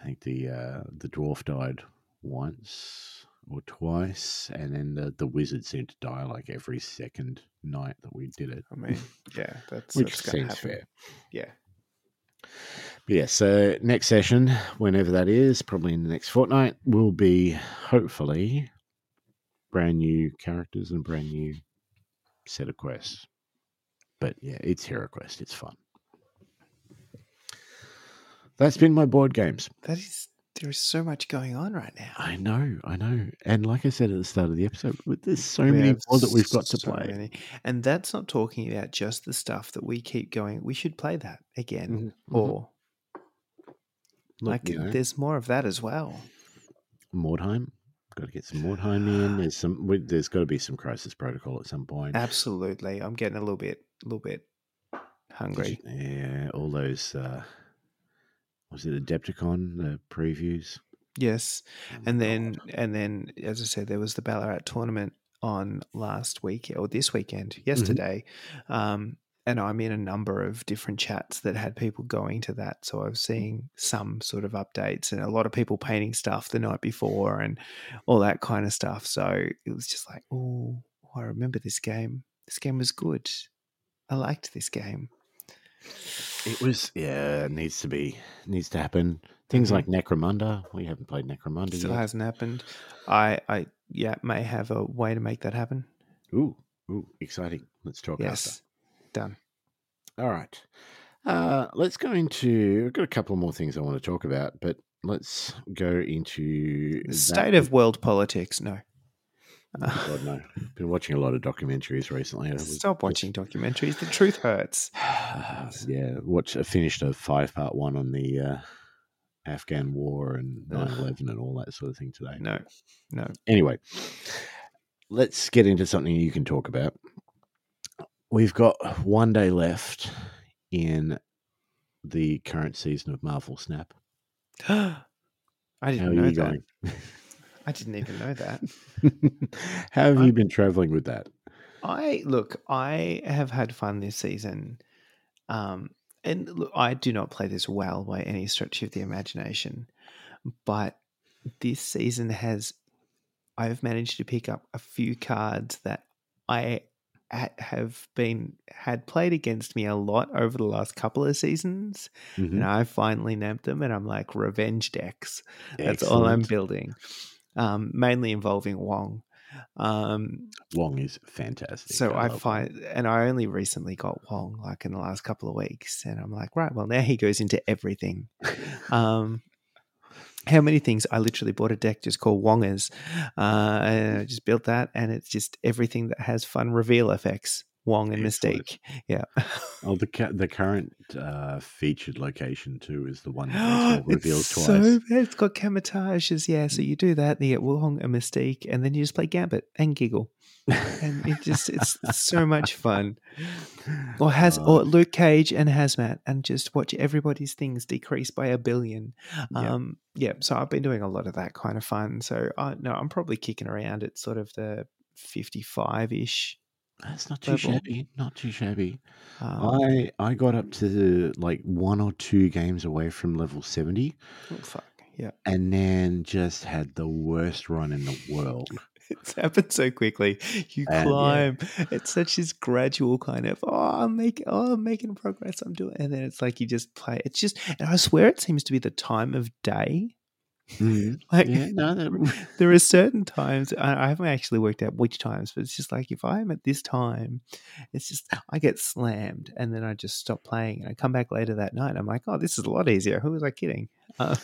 I think the uh, the dwarf died once or twice, and then the, the wizard seemed to die like every second night that we did it,
I <laughs> mean, yeah, that's
which
that's
seems
happen.
fair.
Yeah.
But yeah, so next session, whenever that is, probably in the next fortnight, will be hopefully brand new characters and brand new set of quests. But yeah, it's Hero Quest. It's fun. That's been my board games.
That is there is so much going on right now.
I know, I know. And like I said at the start of the episode, there's so
We
many more that we've got to play.
many. And that's not talking about just the stuff that we keep going. We should play that again.
Mhm, mhm.
Or
Look,
like
you know,
there's more of that as well.
Mordheim. Got to get some Mordheim in. There's some. we- There's got to be some Crisis Protocol at some point.
Absolutely. I'm getting a little bit a little bit hungry.
you- yeah, all those. Uh, was it Adepticon the previews?
Yes.
Oh
And then and then as I said, there was the Ballarat tournament on last week or this weekend,
Mm-hmm.
yesterday. Um and I'm in a number of different chats that had people going to that. So I was seeing some sort of updates and a lot of people painting stuff the night before and all that kind of stuff. So it was just like, oh, I remember this game. This game was good. I liked this game.
It was. Yeah, it needs to be. Needs to happen. Things
Mhm.
like Necromunda. We haven't played Necromunda
Still
yet.
hasn't happened. I, I, yeah, may have a way to make that happen.
Ooh, ooh, exciting. Let's talk after.
Yes, done.
All right. Uh, let's go into. I've got a couple more things I want to talk about, but let's go into
The
that
state of world politics. No,
God, no. Been watching a lot of documentaries recently.
Stop watching documentaries. The truth hurts. <sighs>
yeah, watch. I finished a five part one on the uh, Afghan war and
Ugh.
9-11 and all that sort of thing today.
No, no.
Anyway, let's get into something you can talk about. We've got one day left in the current season of Marvel Snap. <gasps>
I didn't know
you
that. <laughs> I didn't even know that. <laughs>
How have you
I'm-
been traveling with that?
I look. I have had fun this season. Um, and look, I do not play this well by any stretch of the imagination, but this season has I've managed to pick up a few cards that I have been had played against me a lot over the last couple of seasons,
Mhm.
and I finally nabbed them, and I'm like revenge decks. That's all I'm building, um, mainly involving Wong. Um,
Wong is fantastic.
so I
Wong.
find, and I only recently got Wong, like in the last couple of weeks, and I'm like, right, well now he goes into everything. <laughs> Um, how many things? I literally bought a deck just called Wongers, uh, and I just built that, and it's just everything that has fun reveal effects. Wong and
Excellent.
Mystique, <laughs> yeah.
Oh, the ca- the current uh, featured location too is the one that reveals <gasps>
it's
twice.
so. It's got camouflages, yeah. So you do that, and you get Wong and Mystique, and then you just play Gambit and giggle, and it just it's so much fun. <laughs> Or has
Uh,
or Luke Cage and Hazmat, and just watch everybody's things decrease by a billion.
Yeah.
Um, yeah. So I've been doing a lot of that kind of fun. So I no, I'm probably kicking around at sort of the 55 ish.
That's not too
level.
shabby. Not too shabby.
Um,
I I got up to like one or two games away from level seventy,
oh, fuck yeah.
and then just had the worst run in the world. <laughs>
It's happened so quickly. You
And, yeah.
climb. It's such this gradual kind of oh I'm making oh I'm making progress. I'm doing and then it's like you just play. It's just and I swear it seems to be the time of day.
Mhm. <laughs>
Like
Yeah, no, <laughs> <laughs>
there are certain times I, I haven't actually worked out which times, but it's just like if I'm at this time, it's just I get slammed and then I just stop playing and I come back later that night. I'm like, oh, this is a lot easier. Who was I kidding? Um,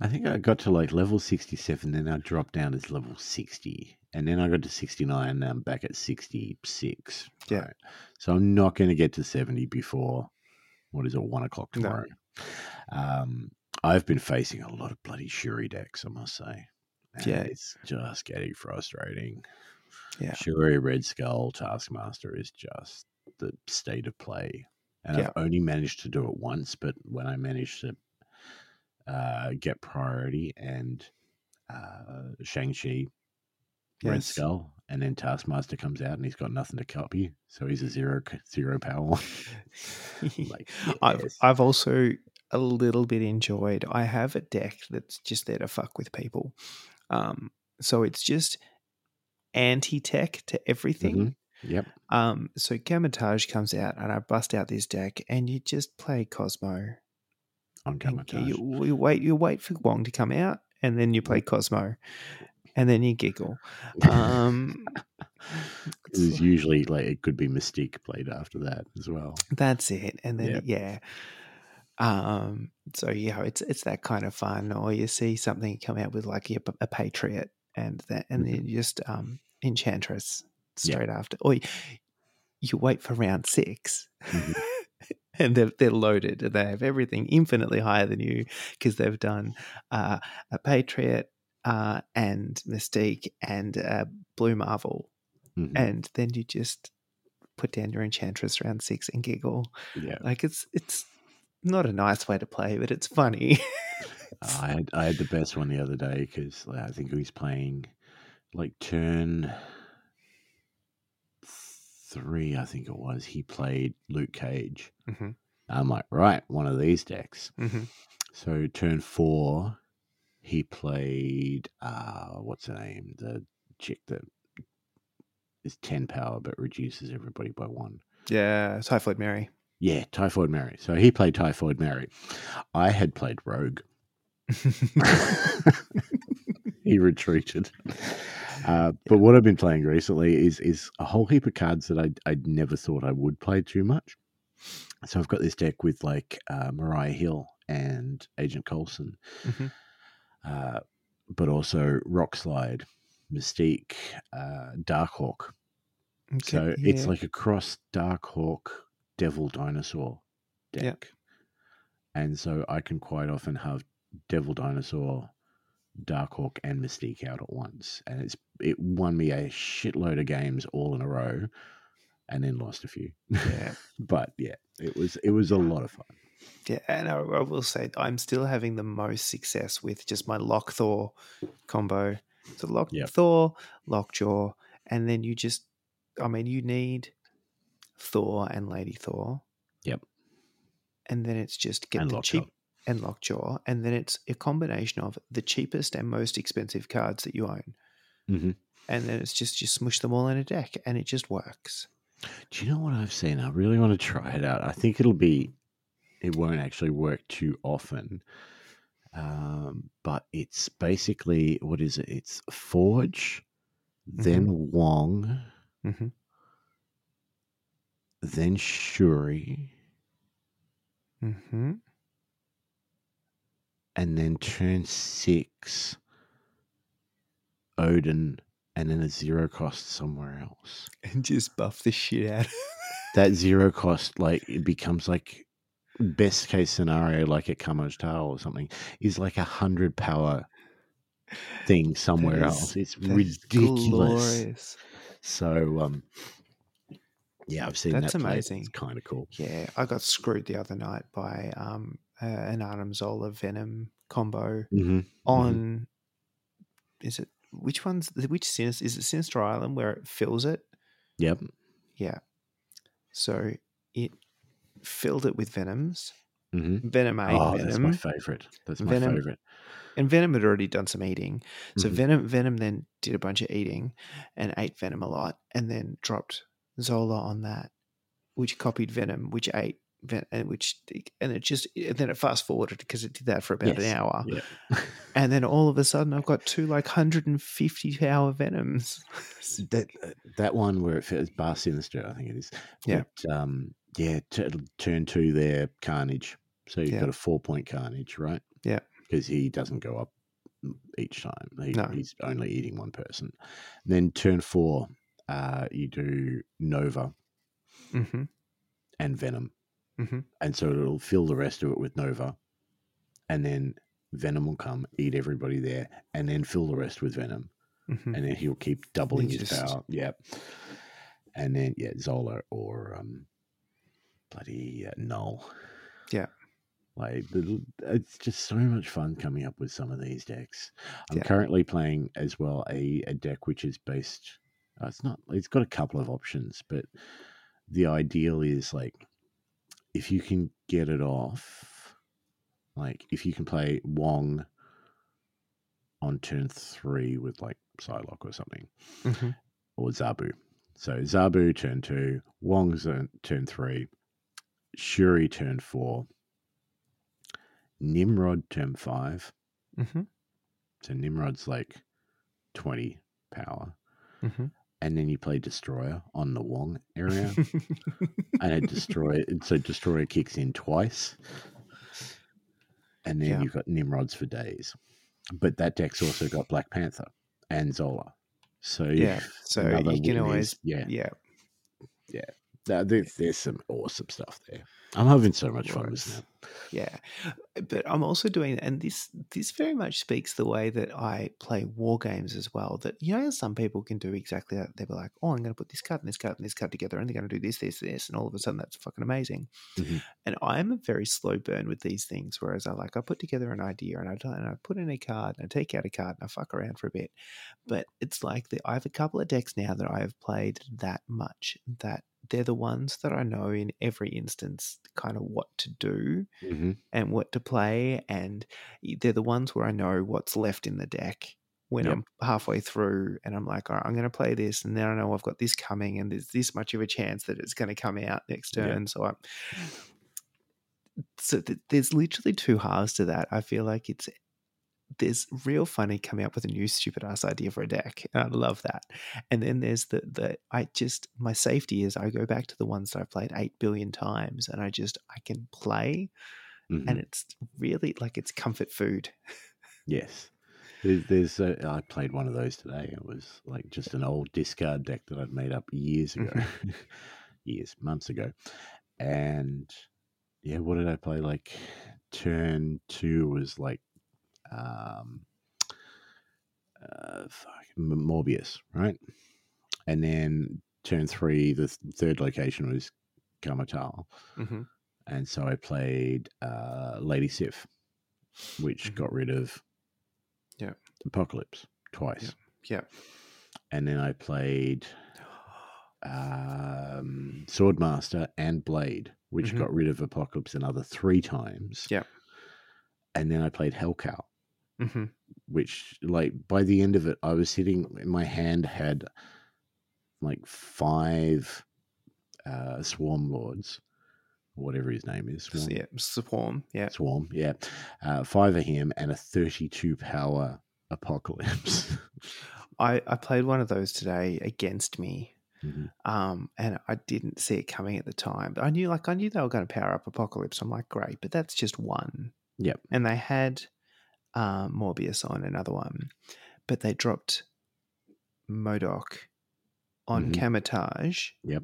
I think I got to like level sixty-seven, then I dropped down as level sixty, and then I got to sixty-nine, and I'm back at sixty-six.
Yeah.
right? So I'm not going to get to seventy before what is it, one o'clock
No.
tomorrow. Um, I've been facing a lot of bloody Shuri decks, I must say. And
Yeah.
it's just getting frustrating.
Yeah.
Shuri Red Skull Taskmaster is just the state of play. And
Yeah.
I've only managed to do it once, but when I managed to uh, get priority and uh, Shang-Chi Red
Yes.
Skull, and then Taskmaster comes out and he's got nothing to copy, so he's a zero zero power <laughs> one. <laughs> like,
I've. I've also a little bit enjoyed. I have a deck that's just there to fuck with people. Um, so it's just anti-tech to everything.
Mhm. Yep.
Um, so Kamar-Taj comes out and I bust out this deck and you just play Cosmo.
on
And
Kamar-Taj.
you, you wait you wait for Wong to come out and then you play Cosmo. And then you giggle. Um, <laughs> it's
There's usually like it could be Mystique played after that as well.
That's it. And then
Yep.
yeah. Um so yeah, it's it's that kind of fun. Or you see something come out with like a, a Patriot and that and then just um Enchantress straight after. Or you, you wait for round 6
Mhm. <laughs>
and they're, they're loaded they have everything infinitely higher than you because they've done uh, a Patriot uh, and Mystique and uh, Blue Marvel.
Mhm.
And then you just put down your Enchantress round six and giggle.
yeah,
Like it's it's not a nice way to play, but it's funny.
I had I had the best one the other day because I think he was playing like turn three. I think it was. He played Luke Cage.
Mhm.
I'm like, right, one of these decks.
Mhm.
So turn four, he played uh what's her name? The chick that is ten power but reduces everybody by one.
yeah, it's High Typhoid Mary.
Yeah, Typhoid Mary. So he played Typhoid Mary. I had played Rogue. <laughs> he retreated. Uh, but what I've been playing recently is is a whole heap of cards that I I never thought I would play too much. So I've got this deck with like uh, Maria Hill and Agent Coulson,
Mhm.
uh, but also Rock Slide, Mystique, uh, Darkhawk.
Okay,
So it's like a cross Darkhawk Devil Dinosaur deck.
Yep.
And so I can quite often have Devil Dinosaur, Darkhawk, and Mystique out at once. And it's it won me a shitload of games all in a row and then lost a few.
yeah. <laughs>
but yeah, it was it was a uh, lot of fun.
Yeah, and I, I will say I'm still having the most success with just my Lock Thor combo. So Lock
Yep.
Thor, Lockjaw, and then you just, I mean, you need Thor and Lady Thor.
Yep.
and then it's just get
And
the
Lockjaw.
cheap and lockjaw, and then it's a combination of the cheapest and most expensive cards that you own,
Mhm.
and then it's just you smush them all in a deck, and it just works.
Do you know what I've seen? I really want to try it out. I think it'll be, it won't actually work too often. Um, but it's basically, what is it? It's Forge, then Wong,
Mm-hmm.
Then Shuri,
Mm-hmm.
and then turn six, Odin, and then a zero cost somewhere else.
And just buff the shit out. <laughs>
That zero cost, like, it becomes like best case scenario, like at a Kamar-Taj or something, is like a hundred power thing somewhere
is-
else. It's ridiculous. So, um, yeah, I've seen
That's
that. played.
amazing.
It's kind of cool.
Yeah, I got screwed the other night by um, uh, an Arnim Zola Venom combo
Mm-hmm.
on. Is it which one's which Sinister? Is it Sinister Island where it fills it?
Yep.
Yeah. So it filled it with Venoms.
Mm-hmm.
Venom ate
Oh, that's my favorite. That's my
Venom-
favorite.
and Venom had already done some eating. So
Mhm.
Venom Venom then did a bunch of eating and ate Venom a lot, and then dropped Zola on that, which copied Venom, which ate and which and it just and then it fast forwarded because it did that for about an hour,
Yeah. <laughs>
and then all of a sudden I've got two like hundred and fifty power Venoms. <laughs>
that that one where it feels Bar Sinister, I think it is.
Yeah.
But, um, yeah. T- turn two there, Carnage. So you've
Yeah.
got a four point Carnage, right?
Yeah.
Because he doesn't go up each time. He,
No.
He's only eating one person. Then turn four, uh, you do Nova
hmm
and Venom.
hmm
and so it'll fill the rest of it with Nova, and then Venom will come eat everybody there, and then fill the rest with Venom,
hmm
and then he'll keep doubling
He
his
just-
power. Yeah, and then yeah, Zola or um, bloody uh, Null.
Yeah.
Like it's just so much fun coming up with some of these decks. I'm
Yeah.
currently playing as well a, a deck which is based. Uh, it's not. It's got a couple of options, but the ideal is like if you can get it off, like if you can play Wong on turn three with like Psylocke or something,
hmm
or Zabu. So Zabu turn two, Wong's turn three, Shuri turn four, Nimrod turn five.
hmm
So Nimrod's like 20 power.
hmm
And then you play Destroyer on the Wong area. <laughs> and it destroy so Destroyer kicks in twice. And then
Yeah.
you've got Nimrods for days. But that deck's also got Black Panther and Zola. So
yeah. So you can always
is- yeah.
yeah
Now, there's, there's some awesome stuff there. I'm having so much fun with that.
Yeah, but I'm also doing, and this this very much speaks the way that I play war games as well. That you know, some people can do exactly that. They'll be like, "Oh, I'm going to put this card and this card and this card together, and they're going to do this, this, this," and all of a sudden, that's fucking amazing.
Mhm.
And I'm a very slow burn with these things. Whereas I like, I put together an idea and I and I put in a card and I take out a card and I fuck around for a bit. But it's like the, I have a couple of decks now that I have played that much that they're the ones that I know in every instance kind of what to do
hmm
and what to play, and they're the ones where I know what's left in the deck when
Yep.
I'm halfway through, and I'm like, all right, I'm going to play this, and then I know I've got this coming, and there's this much of a chance that it's going to come out next
Yep.
turn. So I, so th- there's literally two halves to that. I feel like it's there's real funny coming up with a new stupid ass idea for a deck, and I love that. And then there's the the I just my safety is I go back to the ones that I've played eight billion times, and I just I can play
hmm
and it's really like it's comfort food. <laughs>
Yes. There's, there's a, I played one of those today. It was like just an old discard deck that I'd made up years ago, <laughs> years, months ago. And yeah, what did I play? Like turn two was like, um, uh, fuck, Morbius, right? And then turn three, the th- third location was Kamar-Taj.
Mm-hmm.
And so I played uh, Lady Sif, which
Mhm.
got rid of
Yeah.
Apocalypse twice.
Yeah.
And then I played <gasps> um, Swordmaster and Blade which
Mhm.
got rid of Apocalypse another three times.
Yeah.
And then I played Hellcow,
hmm
which, like, by the end of it, I was sitting, my hand had like five uh, Swarm Lords, whatever his name is. Swarm.
Yeah, swarm. Yeah.
Swarm, yeah. Uh, five of him and a 32 power Apocalypse. <laughs>
I, I played one of those today against me.
Mhm.
Um, and I didn't see it coming at the time. But I knew like I knew they were going to power up Apocalypse. I'm like, great, but that's just one.
Yep.
And they had um, Morbius on another one, but they dropped MODOK on
Mhm.
Kamar-Taj.
Yep.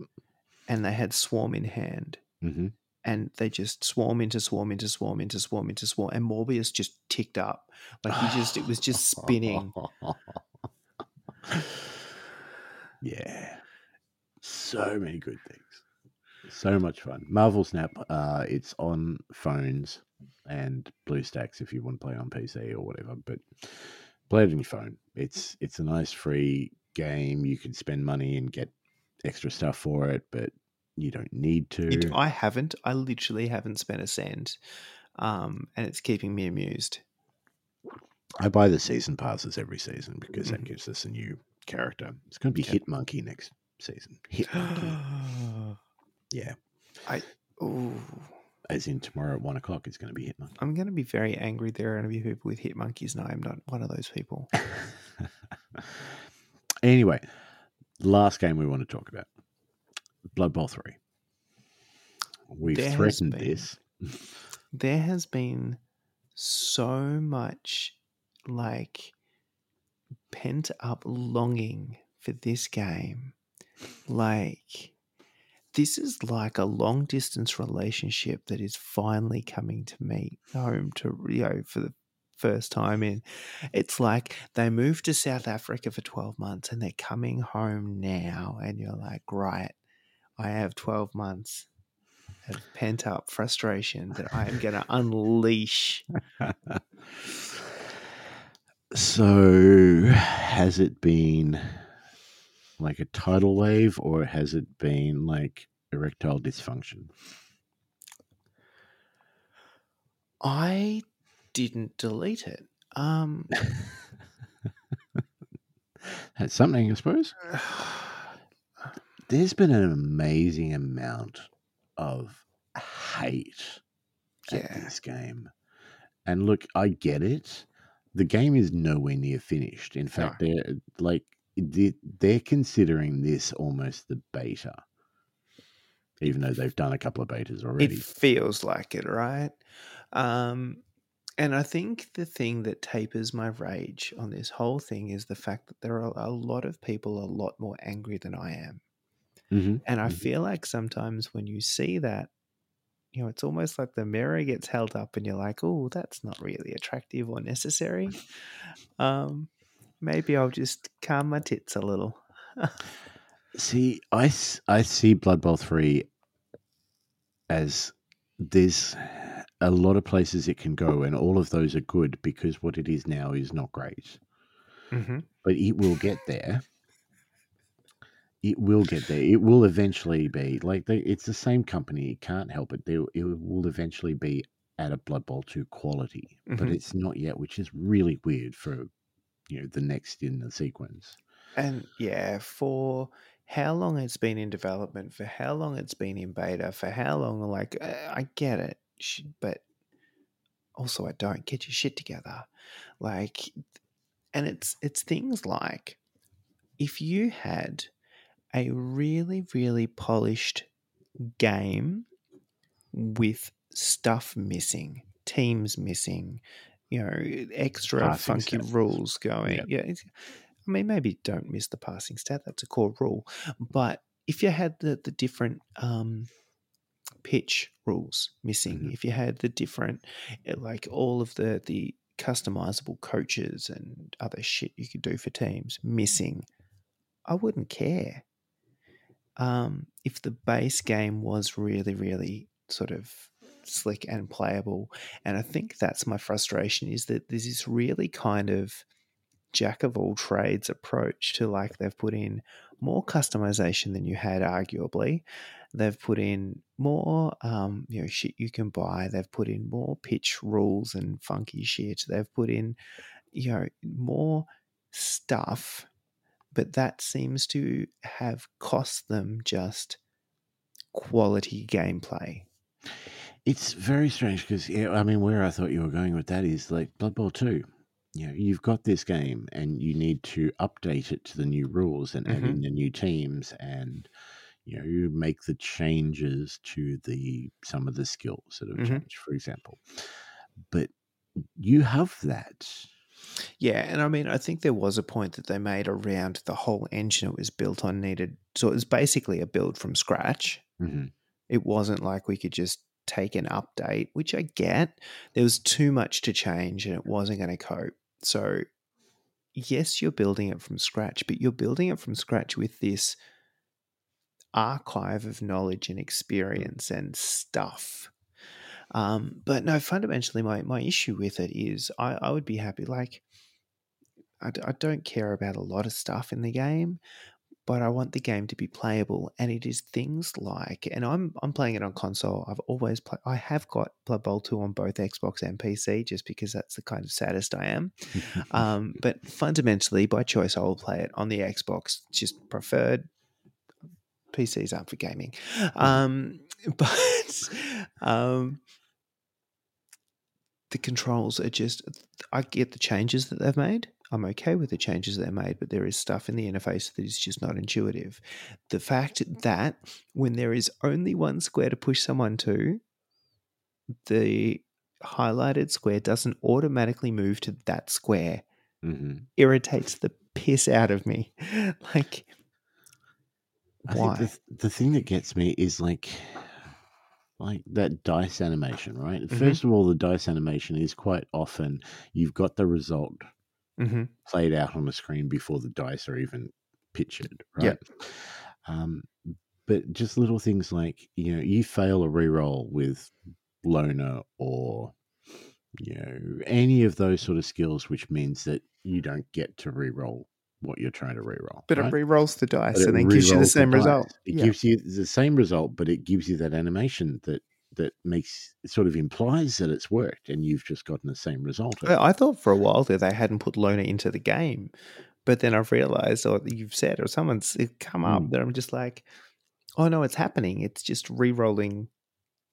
And they had Swarm in hand.
hmm
And they just swarm into swarm into swarm into swarm into swarm. And Morbius just ticked up. Like he just, it was just spinning. <laughs>
yeah. So many good things. So much fun. Marvel Snap, uh, it's on phones and BlueStacks if you want to play on PC or whatever, but play it on your phone. It's it's a nice free game. You can spend money and get extra stuff for it, but you don't need to.
It, I haven't. I literally haven't spent a cent. Um, and it's keeping me amused.
I buy the season passes every season because that
Mhm.
gives us a new character. It's going to be. Hit Monkey next season. Hit Monkey. <gasps> yeah. I.
Ooh.
As in tomorrow at one o'clock, it's going to be Hit Monkey.
I'm going to be very angry. There are going to be people with hit monkeys, and I'm not one of those people. <laughs>
anyway, last game we want to talk about Blood Bowl 3. We've
There
threatened
been-
this.
There has been so much like pent up longing for this game. Like, this is like a long distance relationship that is finally coming to meet home to know for the first time in. It's like they moved to south africa for 12 months and they're coming home now and you're like right i have 12 months of pent up frustration that i am going to unleash. <laughs>
So, has it been like a tidal wave or has it been like erectile dysfunction?
i didn't delete it um <laughs>
That's something, I suppose. There's been an amazing amount of hate at this game. And look, I get it. The game is nowhere near finished. In fact, they're like they're considering this almost the beta, even though they've done a couple of betas already.
It feels like it, right? Um, and I think the thing that tapers my rage on this whole thing is the fact that there are a lot of people a lot more angry than I am.
Mhm.
And I
Mhm.
feel like sometimes when you see that, you know, it's almost like the mirror gets held up and you're like, oh, that's not really attractive or necessary. <laughs> Um, maybe I'll just calm my tits a little. <laughs>
See, I, I see Blood Bowl 3 as there's a lot of places it can go, and all of those are good because what it is now is not great.
Mm-hmm.
But it will get there. It will get there. It will eventually be like they, it's the same company. It can't help it. There, it will eventually be at a Blood Bowl 2 quality, but
Mhm.
it's not yet, which is really weird for you know the next in the sequence.
And yeah, for how long it's been in development, for how long it's been in beta, for how long, like, uh, I get it, but also I don't get your shit together. Like, and it's it's things like if you had a really really polished game with stuff missing, teams missing, you know, extra
Passing
funky
stats.
rules going.
Yep.
Yeah, I mean, maybe don't miss the passing stat. That's a core rule. But if you had the the different um, pitch rules missing,
Mhm.
if you had the different, eh, like all of the the customizable coaches and other shit you could do for teams missing, I wouldn't care. Um, if the base game was really, really sort of slick and playable, and I think that's my frustration is that there's this really kind of jack of all trades approach to like they've put in more customization than you had arguably They've put in more, um, you know, shit you can buy. They've put in more pitch rules and funky shit. They've put in, you know, more stuff, but that seems to have cost them just quality gameplay.
It's very strange because yeah, I mean, where I thought you were going with that is like Blood Bowl Two. You know, you've got this game and you need to update it to the new rules and add
Mhm.
in the new teams and you know you make the changes to the some of the skills that have
Mhm.
changed, for example. But you have that.
Yeah, and I mean, I think there was a point that they made around the whole engine it was built on needed. So it was basically a build from scratch.
Mhm.
It wasn't like we could just take an update, which I get. There was too much to change and it wasn't going to cope. So, yes, you're building it from scratch, but you're building it from scratch with this archive of knowledge and experience and stuff. Um, but no, fundamentally, my, my issue with it is I, I would be happy. Like, I, d- I don't care about a lot of stuff in the game, but I want the game to be playable. And it is things like, and I'm I'm playing it on console. I've always played. I have got Blood Bowl two on both Xbox and PC, just because that's the kind of saddest I am. Um, <laughs> but fundamentally, by choice, I will play it on the Xbox. Just preferred. PCs aren't for gaming, um, <laughs> but um, the controls are just. I get the changes that they've made. I'm okay with the changes they made, but there is stuff in the interface that is just not intuitive. The fact that when there is only one square to push someone to, the highlighted square doesn't automatically move to that square
Mhm.
irritates the piss out of me. <laughs> like,
I
why?
think the, the thing that gets me is like like that dice animation, right?
Mhm.
First of all, the dice animation is quite often you've got the result
hmm
played out on the screen before the dice are even pictured, right? Um, but just little things like you know you fail a reroll with loner or you know any of those sort of skills, which means that you don't get to reroll what you're trying to reroll.
But
right?
it re-rolls the dice
But
and then gives you the same
dice.
result.
It
Yeah.
gives you the same result, but it gives you that animation that that makes sort of implies that it's worked, and you've just gotten the same result.
I I thought for a while there they hadn't put Loner into the game, but then I've realized, or you've said, or someone's come up
Mm.
that I'm just like, oh no, it's happening. It's just re-rolling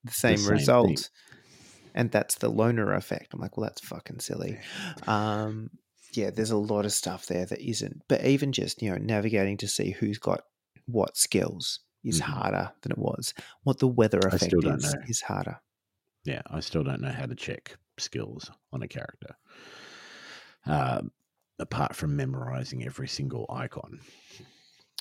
the same,
same thing.
result, and that's the loner effect. I'm like, well, that's fucking silly. Um, yeah, there's a lot of stuff there that isn't. But even just you know navigating to see who's got what skills is
Mhm.
harder than it was. What the weather effect is is harder.
Yeah, I still don't know how to check skills on a character, uh, apart from memorizing every single icon.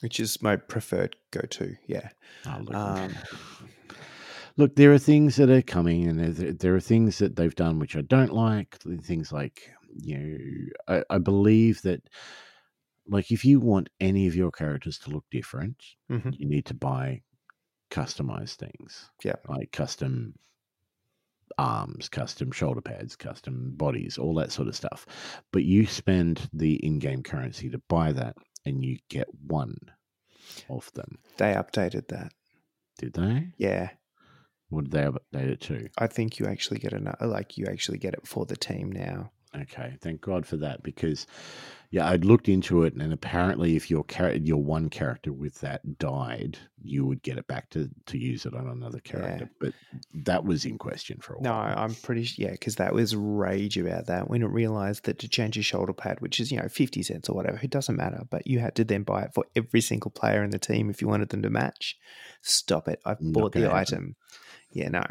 Which is my preferred go-to. Yeah.
Oh, look,
Um, <laughs>
look, there are things that are coming, and there, there are things that they've done which I don't like. Things like you know, I, I believe that, like, if you want any of your characters to look different,
Mhm.
you need to buy customized things.
Yeah.
like custom arms, custom shoulder pads, custom bodies, all that sort of stuff. But you spend the in-game currency to buy that, and you get one of them.
They updated that.
Did they?
Yeah.
What did they update it to?
I think you actually get another, like you actually get it for the team now.
Okay, thank God for that because, yeah, I'd looked into it, and apparently, if your char- your one character with that died, you would get it back to to use it on another character. But that was in question for a while. No.
I'm pretty yeah, because that was rage about that when it realized that to change your shoulder pad, which is you know fifty cents or whatever, it doesn't matter, but you had to then buy it for every single player in the team if you wanted them to match. Stop it! I've
Not
bought the
happen.
item. Yeah, no.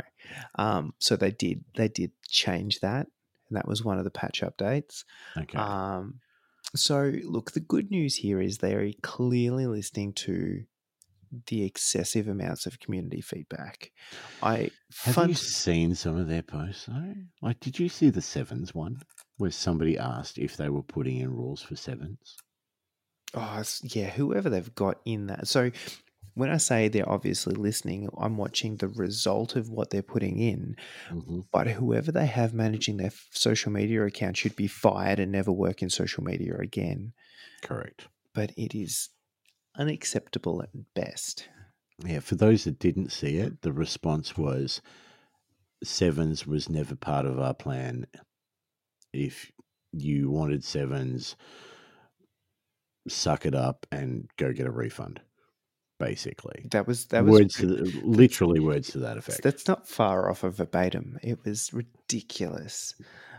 Um, so they did they did change that, and that was one of the patch updates.
Okay,
Um, so look, the good news here is they are clearly listening to the excessive amounts of community feedback. I
have
fun-
you seen some of their posts though? Like, did you see the sevens one where somebody asked if they were putting in rules for sevens?
Oh, yeah, whoever they've got in that. So when I say they're obviously listening, I'm watching the result of what they're putting in.
hmm
But whoever they have managing their social media account should be fired and never work in social media again.
Correct.
But it is unacceptable at best.
Yeah, for those that didn't see it, the response was sevens was never part of our plan. If you wanted sevens, suck it up and go get a refund. Basically,
That was that was
words to the, literally words to that effect.
that's not far off of verbatim. It was ridiculous.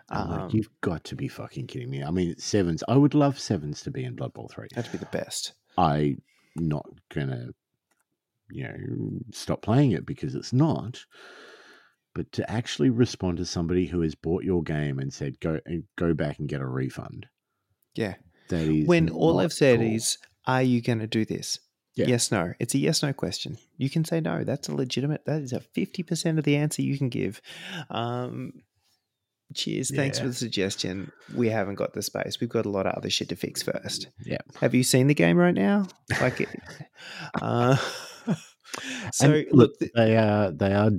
I'm like,
Um,
you've got to be fucking kidding me. I mean, sevens. I would love sevens to be in Blood Bowl three.
that'd be the best.
I not gonna, you know, stop playing it because it's not. But to actually respond to somebody who has bought your game and said go and go back and get a refund,
Yeah.
that is
When all I've said
cool.
is, "Are you going to do this?"
Yeah.
Yes, no. It's a yes, no question. You can say no. That's a legitimate. That is a fifty percent of the answer you can give. Um, cheers. Thanks for the suggestion. We haven't got the space. We've got a lot of other shit to fix first.
yeah.
Have you seen the game right now? Like, <laughs> uh, so
And
look, th-
they are they are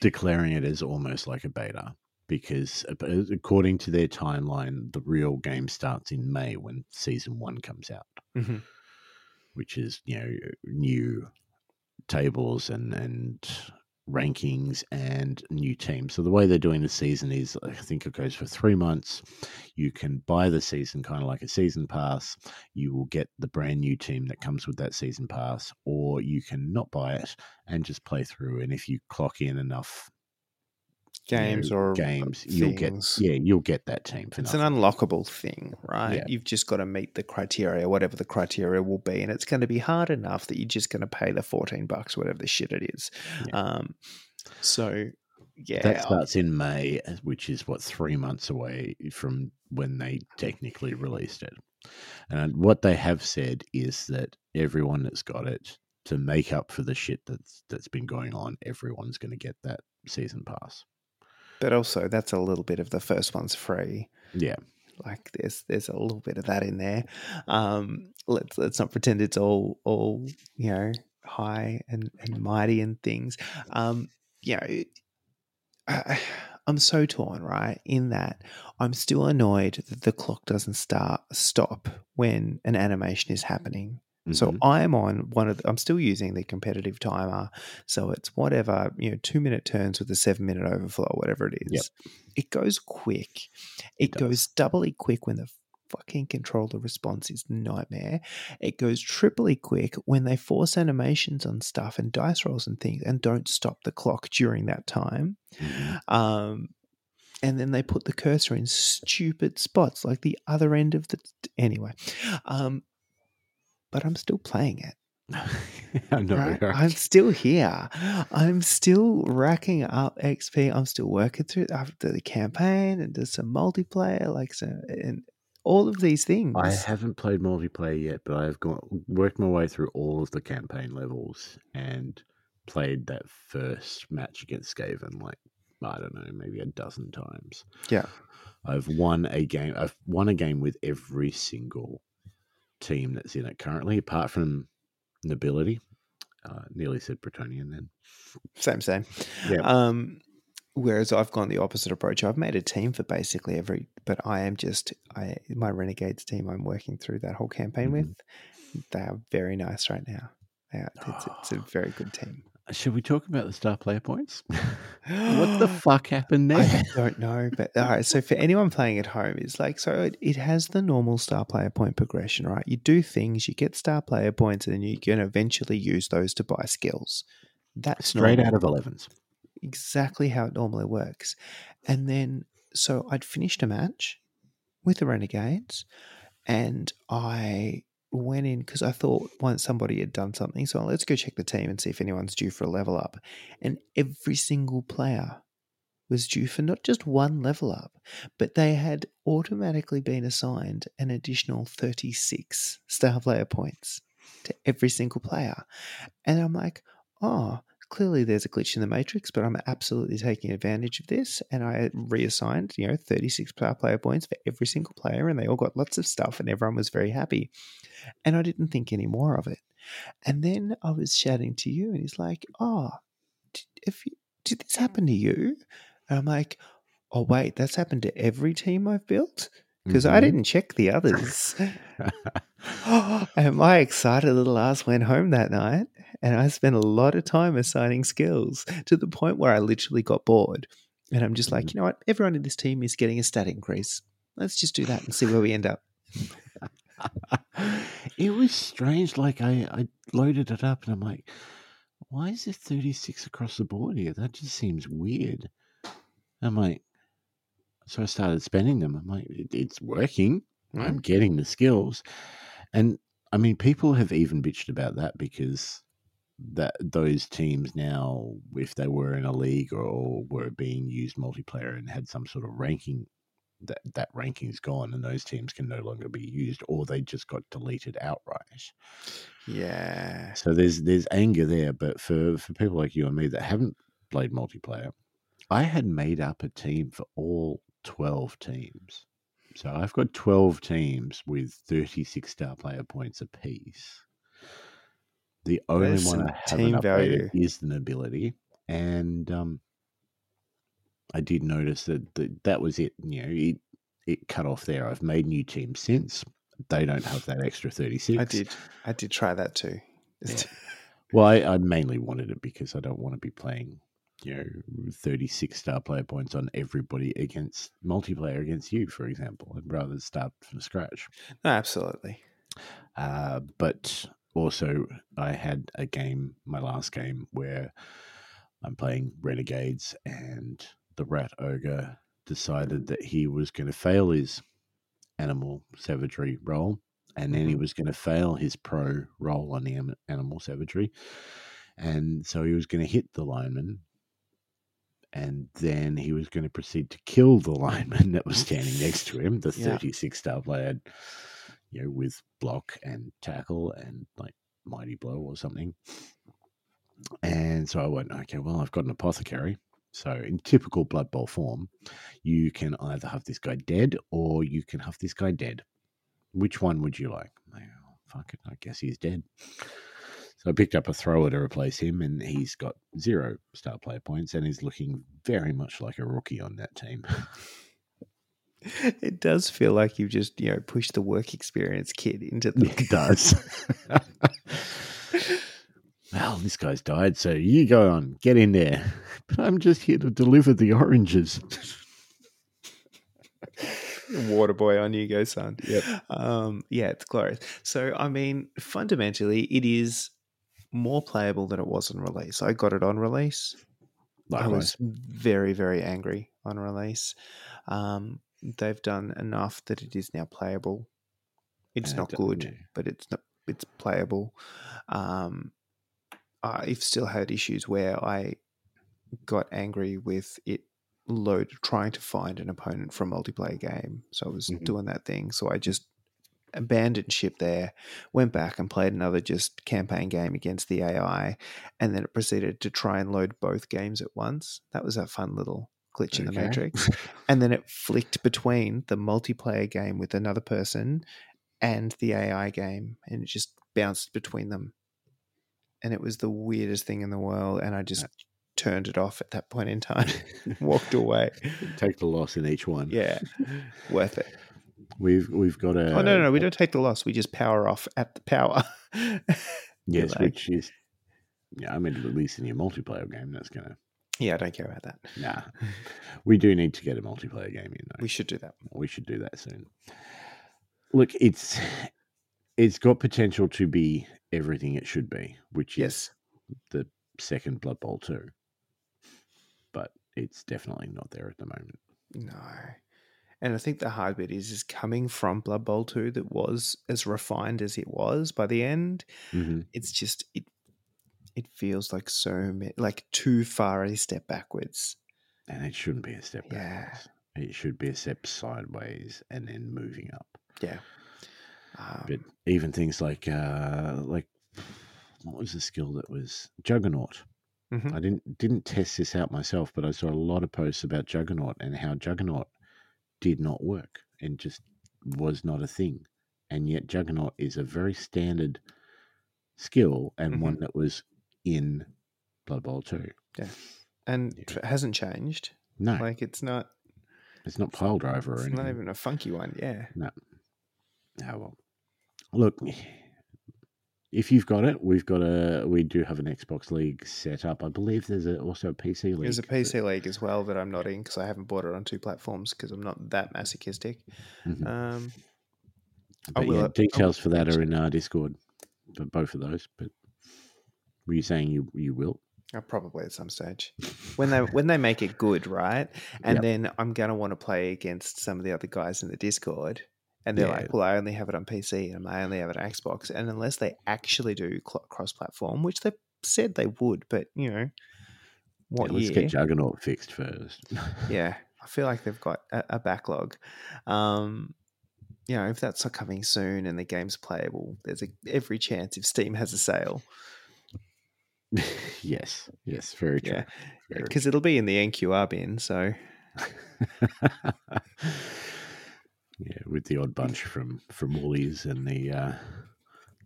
declaring it as almost like a beta because according to their timeline, the real game starts in May when season one comes out.
Mhm.
Which is you know new tables and and rankings and new teams. So the way they're doing the season is I think it goes for 3 months. You can buy the season kind of like a season pass. You will get the brand new team that comes with that season pass or you can not buy it and just play through and if you clock in enough you know,
games or
games you'll get yeah, you'll get that team for
It's an unlockable thing, right?
Yeah.
You've just got to meet the criteria, whatever the criteria will be, and it's going to be hard enough that you're just going to pay the fourteen bucks, whatever the shit it is.
Yeah.
Um, so yeah,
That starts in May, which is what three months away from when they technically released it. And what they have said is that everyone that's got it to make up for the shit that's that's been going on, everyone's going to get that season pass.
But also that's a little bit of the first one's free.
Yeah,
Like there's there's a little bit of that in there. Um, let's let's not pretend it's all all you know high and, and mighty and things. Um, you know, I, I'm so torn, right? In that I'm still annoyed that the clock doesn't start stop when an animation is happening. So
Mhm.
I'm on one of the, I'm still using the competitive timer. So it's whatever, you know, two minute turns with a seven minute overflow, whatever it is.
Yep.
It goes quick. It,
It
goes doubly quick when the fucking controller response is nightmare. It goes triply quick when they force animations on stuff and dice rolls and things and don't stop the clock during that time.
Mhm.
Um, and then they put the cursor in stupid spots like the other end of the anyway. Um, but I'm still playing it. <laughs>
I know.
right?
right?
I'm still here. I'm still racking up XP. I'm still working through after the campaign and there's some multiplayer, like so, and all of these things.
I haven't played multiplayer yet, but I've got worked my way through all of the campaign levels and played that first match against Skaven like I don't know, maybe a dozen times.
Yeah.
I've won a game. I've won a game with every single team that's in it currently, apart from Nobility. Uh, nearly said Bretonnian then.
Same, same.
Yeah.
Um, whereas I've gone the opposite approach. I've made a team for basically every, but I am just I my Renegades team. I'm working through that whole campaign
Mhm.
with. They are very nice right now. Yeah, it's, it's a <sighs> very good team.
Should we talk about the star player points? what the <gasps> fuck happened there?
I don't know, but all right. So for anyone playing at home, it's like so it, it has the normal star player point progression, right? You do things, you get star player points, and then you can eventually use those to buy skills. That's
Straight
normal.
out of 11s.
exactly how it normally works. And then, so I'd finished a match with the Renegades, and I went in because I thought once somebody had done something, so let's go check the team and see if anyone's due for a level up. And every single player was due for not just one level up, but they had automatically been assigned an additional 36 star player points to every single player. And I'm like, oh, clearly there's a glitch in the matrix, but I'm absolutely taking advantage of this. And I reassigned, you know, 36 star player points for every single player, and they all got lots of stuff, and everyone was very happy. And I didn't think any more of it. And then I was chatting to you, and he's like, oh, did, if you, did this happen to you? And I'm like, oh, wait, that's happened to every team I've built? Because I
Mhm.
didn't check the others. <laughs> and my excited little ass went home that night And I spent a lot of time assigning skills to the point where I literally got bored. And I'm just
Mm-hmm.
like, you know what? Everyone in this team is getting a stat increase. Let's just do that and see where we end up. <laughs>
it was strange. Like I, I loaded it up and I'm like, why is there 36 across the board here? That just seems weird. I'm like, so I started spending them. I'm like, it's working. I'm mm. getting the skills. And I mean, people have even bitched about that because that those teams now, if they were in a league or, or were being used multiplayer and had some sort of ranking, that that ranking's gone and those teams can no longer be used, or they just got deleted outright.
Yeah.
So there's there's anger there, but for for people like you and me that haven't played multiplayer, I had made up a team for all twelve teams. So I've got twelve teams with thirty six star player points apiece. The only
There's
one I haven't
team value.
is the nobility, and um, I did notice that, that that was it. You know, it it cut off there. I've made new teams since. They don't have that extra thirty <laughs> six.
I did. I did try that too. Just- <laughs>
Well, I, I mainly wanted it because I don't want to be playing, you know, 36 star player points on everybody against multiplayer against you, for example. I'd rather start from scratch.
No, absolutely.
Uh, but also, I had a game, my last game, where I'm playing Renegades and the Rat Ogre decided that he was going to fail his animal savagery roll and then he
Mhm.
was going to fail his pro roll on the animal savagery. And so he was going to hit the lineman and then he was going to proceed to kill the <laughs> lineman that was standing next to him, the
Yeah.
36 star player, you know, with block and tackle and like mighty blow or something. And so I went, okay, well, I've got an apothecary. So in typical Blood Bowl form, you can either have this guy dead or you can have this guy dead. Which one would you like? Well, fuck it, I guess he's dead. So I picked up a thrower to replace him, and he's got zero star player points, and he's looking very much like a rookie on that team. <laughs>
It does feel like you've just, you know, pushed the work experience kid into the <laughs>
it does. <laughs> well, this guy's died, so you go on, get in there. But I'm just here to deliver the oranges.
water boy on you go, son.
Yep.
Um, yeah, it's glorious. So, I mean, fundamentally, it is more playable than it was on release. I got it on release. I was very, very angry on release. Um, they've done enough that it is now playable. It's
And,
not good,
yeah.
but it's not, it's playable. Um, I've still had issues where I got angry with it load trying to find an opponent for a multiplayer game. So I was
Mhm.
doing that thing. So I just abandoned ship there, went back and played another just campaign game against the AI, and then it proceeded to try and load both games at once. That was a fun little glitch in the matrix. <laughs> and then it flicked between the multiplayer game with another person and the AI game, and it just bounced between them. And it was the weirdest thing in the world, and I just turned it off at that point in time, <laughs> <laughs> walked away.
Take the loss in each one.
Yeah, worth it.
We've we've got a
oh no, no, no, we don't take the loss. We just power off at the power. <laughs>
yes, which is yeah. I mean, at least in your multiplayer game, that's gonna
yeah, I don't care about that.
nah. We do need to get a multiplayer game in though.
We should do that.
we should do that soon. Look, it's it's got potential to be everything it should be, which
Yes.
is the second Blood Bowl two. But it's definitely not there at the moment.
No. And I think the hard bit is is coming from Blood Bowl 2 that was as refined as it was by the end.
Mm-hmm.
It's just it it feels like so like too far a step backwards.
And it shouldn't be a step
Yeah.
backwards. It should be a step sideways and then moving up.
Yeah. Um,
But even things like uh like what was the skill that was Juggernaut?
Mhm.
I didn't didn't test this out myself, but I saw a lot of posts about Juggernaut and how Juggernaut did not work and just was not a thing. And yet Juggernaut is a very standard skill and mm-hmm. one that was in Blood Bowl 2.
and
yeah.
it hasn't changed.
No,
Like it's not
it's not pile driver or
it's
anything.
not even a funky one. Yeah. No.
Oh well. Look, if you've got it, we've got a we do have an Xbox League set up. I believe there's a, also a PC league.
There's a PC league as well that I'm not in because I haven't bought it on two platforms because I'm not that masochistic.
Mhm.
Um, I
But
will-
yeah, details for that are in our Discord for both of those. But were you saying you you will?
uh, probably at some stage when they when they make it good, right? And
Yep.
then I'm gonna want to play against some of the other guys in the Discord, and they're
Yeah.
like, "Well, I only have it on PC and I only have it on Xbox." And unless they actually do cross-platform, which they said they would, but you know, what
yeah, let's
year?
get Juggernaut fixed first. <laughs>
yeah, I feel like they've got a, a backlog. Um, you know, if that's not coming soon and the game's playable, there's a, every chance if Steam has a sale, <laughs>
yes, yes, very true.
yeah, because it'll be in the NQR bin. So <laughs>
yeah, with the odd bunch from from Woolies and the uh,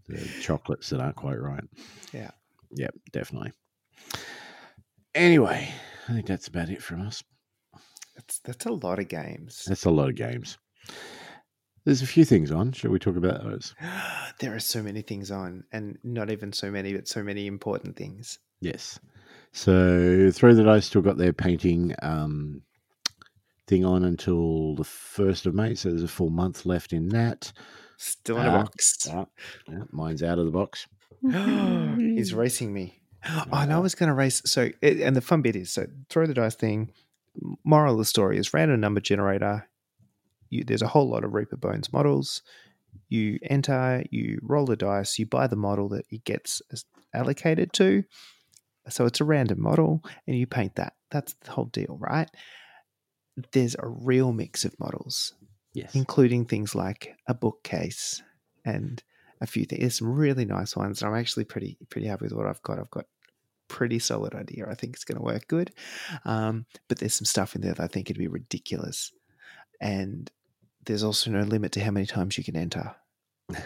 the chocolates that aren't quite right.
Yeah.
Yep, definitely. Anyway, I think that's about it from us.
that's that's a lot of games.
That's a lot of games. There's a few things on. Shall we talk about those? <gasps>
there are so many things on, and not even so many, but so many important things.
Yes. So Throw the Dice still got their painting um, thing on until the first of May. So there's a full month left in that.
Still in a
Ah,
box.
Ah, yeah, mine's out of the box. <gasps>
He's racing me. <gasps> Oh, and I was going to race. So, it, and the fun bit is so throw the dice thing. Moral of the story is random number generator. You, there's a whole lot of Reaper Bones models. You enter, you roll the dice, you buy the model that it gets allocated to. So it's a random model, and you paint that. That's the whole deal, right? There's a real mix of models
Yes.
including things like a bookcase and a few things. There's some really nice ones. and I'm actually pretty pretty happy with what I've got. I've got pretty solid idea. I think it's going to work good. Um, but there's some stuff in there that I think it'd be ridiculous. And there's also no limit to how many times you can enter. <laughs>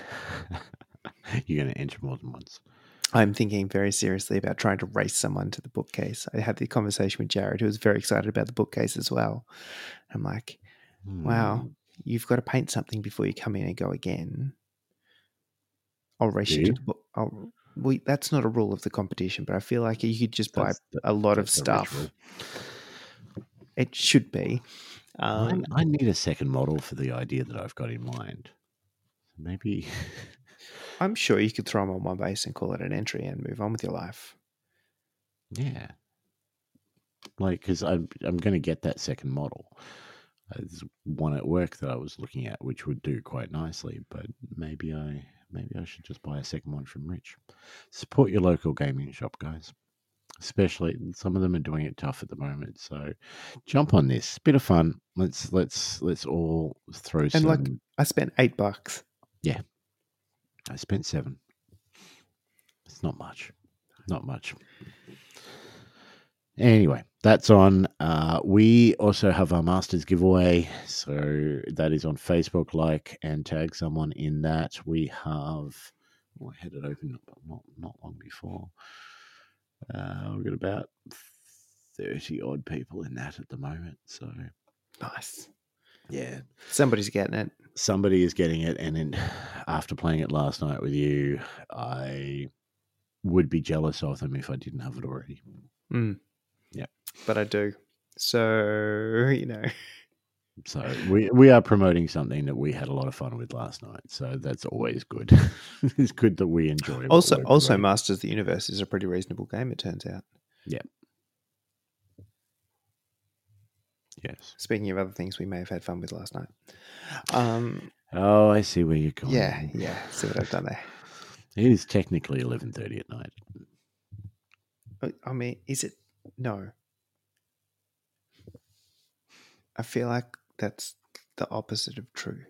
You're going to enter more than once.
I'm thinking very seriously about trying to race someone to the bookcase. I had the conversation with Jared, who was very excited about the bookcase as well. I'm like, wow,
Hmm.
you've got to paint something before you come in and go again. I'll race
Do
you to the book. I'll, that's not a rule of the competition, but I feel like you could just buy
That's
a lot of stuff. It should be. Um,
I, I need a second model for the idea that I've got in mind. Maybe. <laughs>
I'm sure you could throw them on one base and call it an entry and move on with your life.
Yeah. Like, because I'm, I'm going to get that second model. Uh, There's one at work that I was looking at, which would do quite nicely, but maybe I maybe I should just buy a second one from Rich. Support your local gaming shop, guys. Especially some of them are doing it tough at the moment. So jump on this. Bit of fun. Let's let's let's all throw some.
And like- I spent eight bucks.
I spent seven. It's not much. Not much. Anyway, that's on. Uh, we also have our Masters giveaway. So that is on Facebook. Like and tag someone in that. We have. Oh, I had it open not, not long before. Uh, we've got about 30 odd people in that at the moment. So,
Nice.
yeah,
Somebody's getting it.
Somebody is getting it and then after playing it last night with you i would be jealous of them if i didn't have it already
Mm.
Yeah.
But I do. So, <laughs> you know,
so we we are promoting something that we had a lot of fun with last night so that's always good <laughs> it's good that we enjoy
also, also
promoting.
Masters of the Universe is a pretty reasonable game, it turns out.
Yes
Speaking of other things we may have had fun with last night. Um,
oh i see where you're going
yeah, yeah. See what I've done there.
it is technically 11.30 at night
Uh, I mean, is it? No. I feel like that's the opposite of true.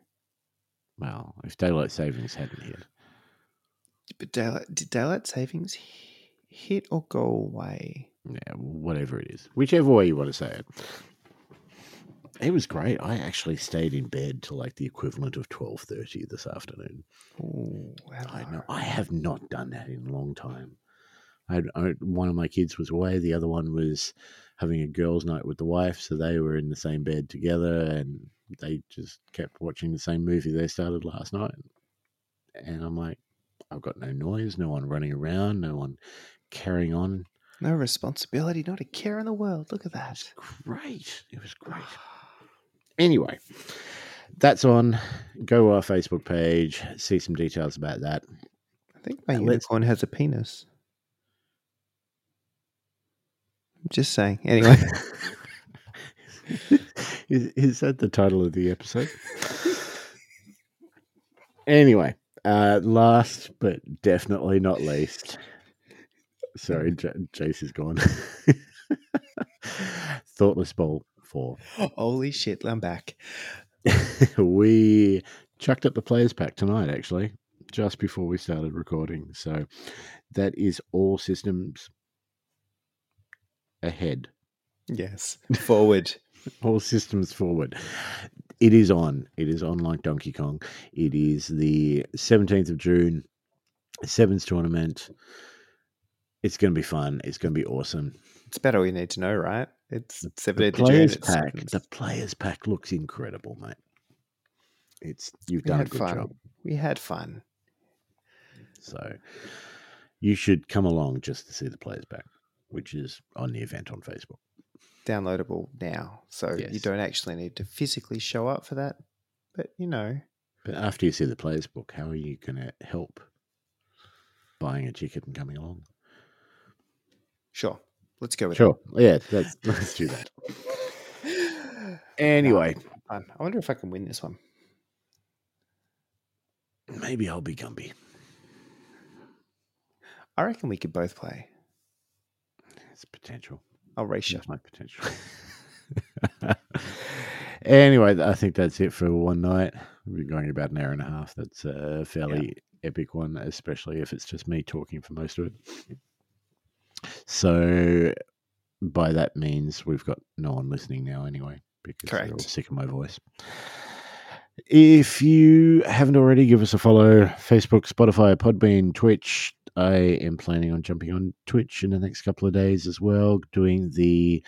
well if daylight savings hadn't hit
But daylight, did daylight savings hit or go away?
yeah whatever it is whichever way you want to say it it was great i actually stayed in bed till like the equivalent of 12.30 this afternoon
Oh,
I know. I have not done that in a long time. I, had- I one of my kids was away. The other one was having a girls' night with the wife, so they were in the same bed together, and they just kept watching the same movie they started last night. And I'm like, I've got no noise, no one running around, no one carrying on.
No responsibility, not a care in the world. Look at that.
Great. It was great. Anyway, that's on. Go to our Facebook page, see some details about that.
I think my
let's-
unicorn has a penis. Just saying. Anyway,
is, is that the title of the episode? anyway, uh, last but definitely not least. Sorry, J- Jace is gone. <laughs> Thoughtless Bowl 4.
holy shit, I'm back. <laughs>
we chucked up the players pack tonight, actually, just before we started recording. So that is all systems ahead.
Yes, forward. <laughs>
all systems forward. It is on. It is on like Donkey Kong. It is the 17th of June, Sevens tournament. It's going to be fun. It's going to be awesome.
It's better we need to know, right? It's
The
17th of June.
players pack. The players pack looks incredible, mate. It's you've
we
done a good
fun.
job.
We had fun.
So you should come along just to see the players pack, which is on the event on Facebook.
Downloadable now. So you don't actually need to physically show up for that. But you know,
But after you see the players book, how are you going to help buying a ticket and coming along?
sure. Let's go with it.
Sure. Yeah, let's, <laughs> let's do that. Anyway,
Fun. I wonder if I can win this one.
maybe I'll be Gumby.
I reckon we could both play.
It's potential.
I'll race you.
My potential. <laughs> anyway, I think that's it for one night. We've been going about an hour and a half. That's a fairly epic one, especially if it's just me talking for most of it. So, by that means, we've got no one listening now anyway, because they're all
Correct.
sick of my voice. If you haven't already, give us a follow Facebook, Spotify, Podbean, Twitch. I am planning on jumping on Twitch in the next couple of days as well, doing the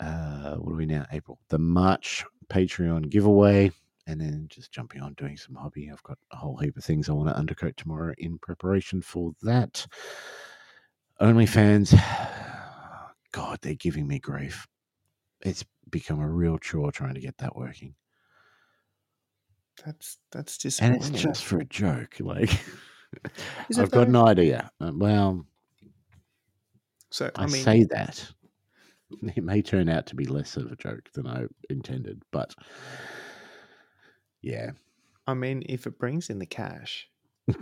uh what are we now? April. The March Patreon giveaway. And then just jumping on doing some hobby. I've got a whole heap of things I want to undercoat tomorrow in preparation for that. OnlyFans, <sighs> God, they're giving me grief. It's become a real chore trying to get that working.
That's that's
just
and
it's just for a joke. Like, <laughs> I've got an idea. Uh, Well,
So
I,
I, mean,
say that <laughs> it may turn out to be less of a joke than I intended, but yeah,
I mean, if it brings in the cash, <laughs>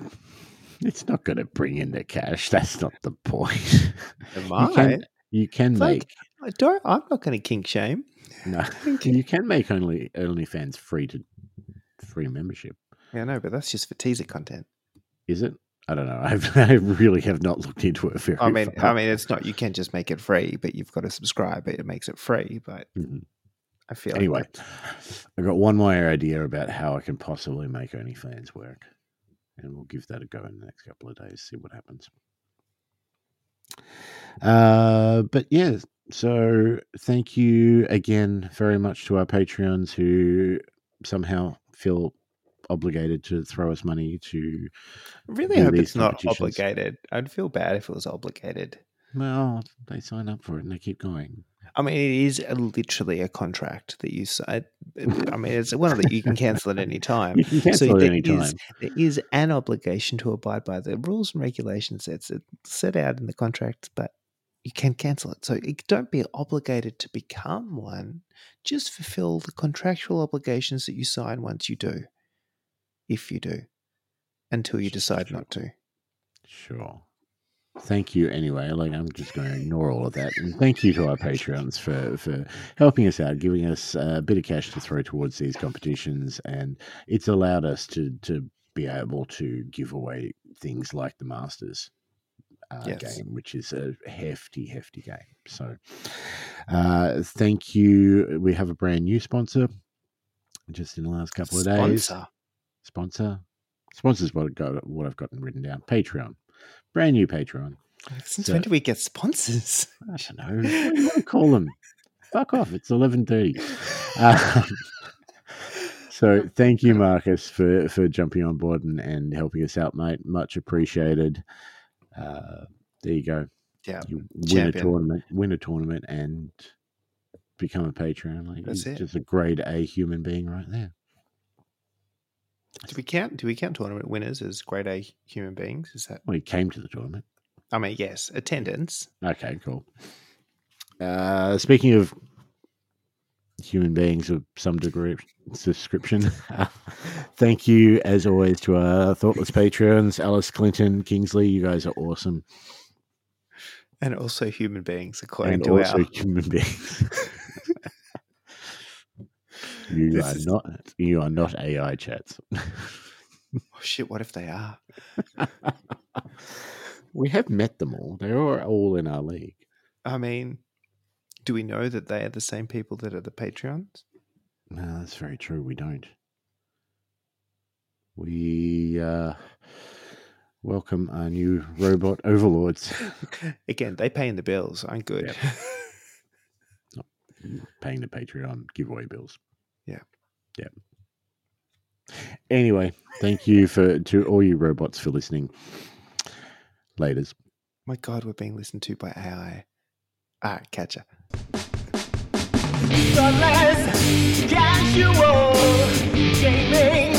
it's not going to bring in the cash. That's not the point.
it
you can, you can make
I don't. I'm not going to kink shame.
no, you can make only OnlyFans free to free membership.
Yeah, no, but that's just for teaser content.
Is it? I don't know. <laughs> I've, I really have not looked into it very.
I mean,
far.
I mean, it's not. You can't just make it free, but you've got to subscribe. It makes it free. But
Mhm.
I feel
Anyway,
like
I got one more idea about how I can possibly make OnlyFans work, and we'll give that a go in the next couple of days. See what happens. Uh, but yeah, so thank you again very much to our Patreons who somehow feel obligated to throw us money to.
I really hope it's not obligated. I'd feel bad if it was obligated.
Well, they sign up for it and they keep going.
I mean, it is a, literally a contract that you sign. I mean, it's one of the you can cancel at any time. <laughs>
You can cancel at any time.
is- there is an obligation to abide by the rules and regulations that's uh, set out in the contract, but you can cancel it. So it- don't be obligated to become one. Just fulfill the contractual obligations that you sign once you do, if you do, until you decide
sure.
not to.
Sure. Thank you anyway. Like I'm just going to ignore all of that, and thank you to our patrons for for helping us out, giving us a bit of cash to throw towards these competitions, and it's allowed us to to be able to give away things like the Masters uh,
Yes.
game, which is a hefty, hefty game. So, uh, thank you. We have a brand new sponsor just in the last couple of days
Sponsor.
sponsor. Sponsors what I've got what I've gotten written down. Patreon. Brand new Patreon.
Since
So-
when do we get sponsors?
I don't know. What do you want to call them? Fuck off. It's eleven thirty. <laughs> Um, So thank you, Marcus, for for jumping on board and, and helping us out, mate. Much appreciated. Uh, there you go.
Yeah.
You win
Champion.
a tournament, win a tournament, and become a Patreon. Like
That's it.
just a grade A human being right there.
Do we count? Do we count tournament winners as grade A human beings? Is that?
Well, he came to the tournament.
I mean, yes, attendance.
Okay, cool. Uh, speaking of human beings of some degree description, <laughs> thank you as always to our thoughtless patrons, Alice Clinton, Kingsley. You guys are awesome,
And also human beings, according
and
to
also
our.
human beings. <laughs> you are
is-
not. You are not AI chats.
Oh, shit, what if they are? <laughs>
we have met them all. They're all- all in our league.
I mean, do we know that they are the same people that are the Patreons?
No, that's very true. We don't. We uh, welcome our new robot overlords. <laughs>
Again, they paying the bills. I'm good. <laughs>
Not paying the Patreon giveaway bills.
Yeah.
Yeah. Anyway, thank you for to all you robots for listening. Laters.
My God, we're being listened to by AI. All right, catch ya.
The less casual gaming.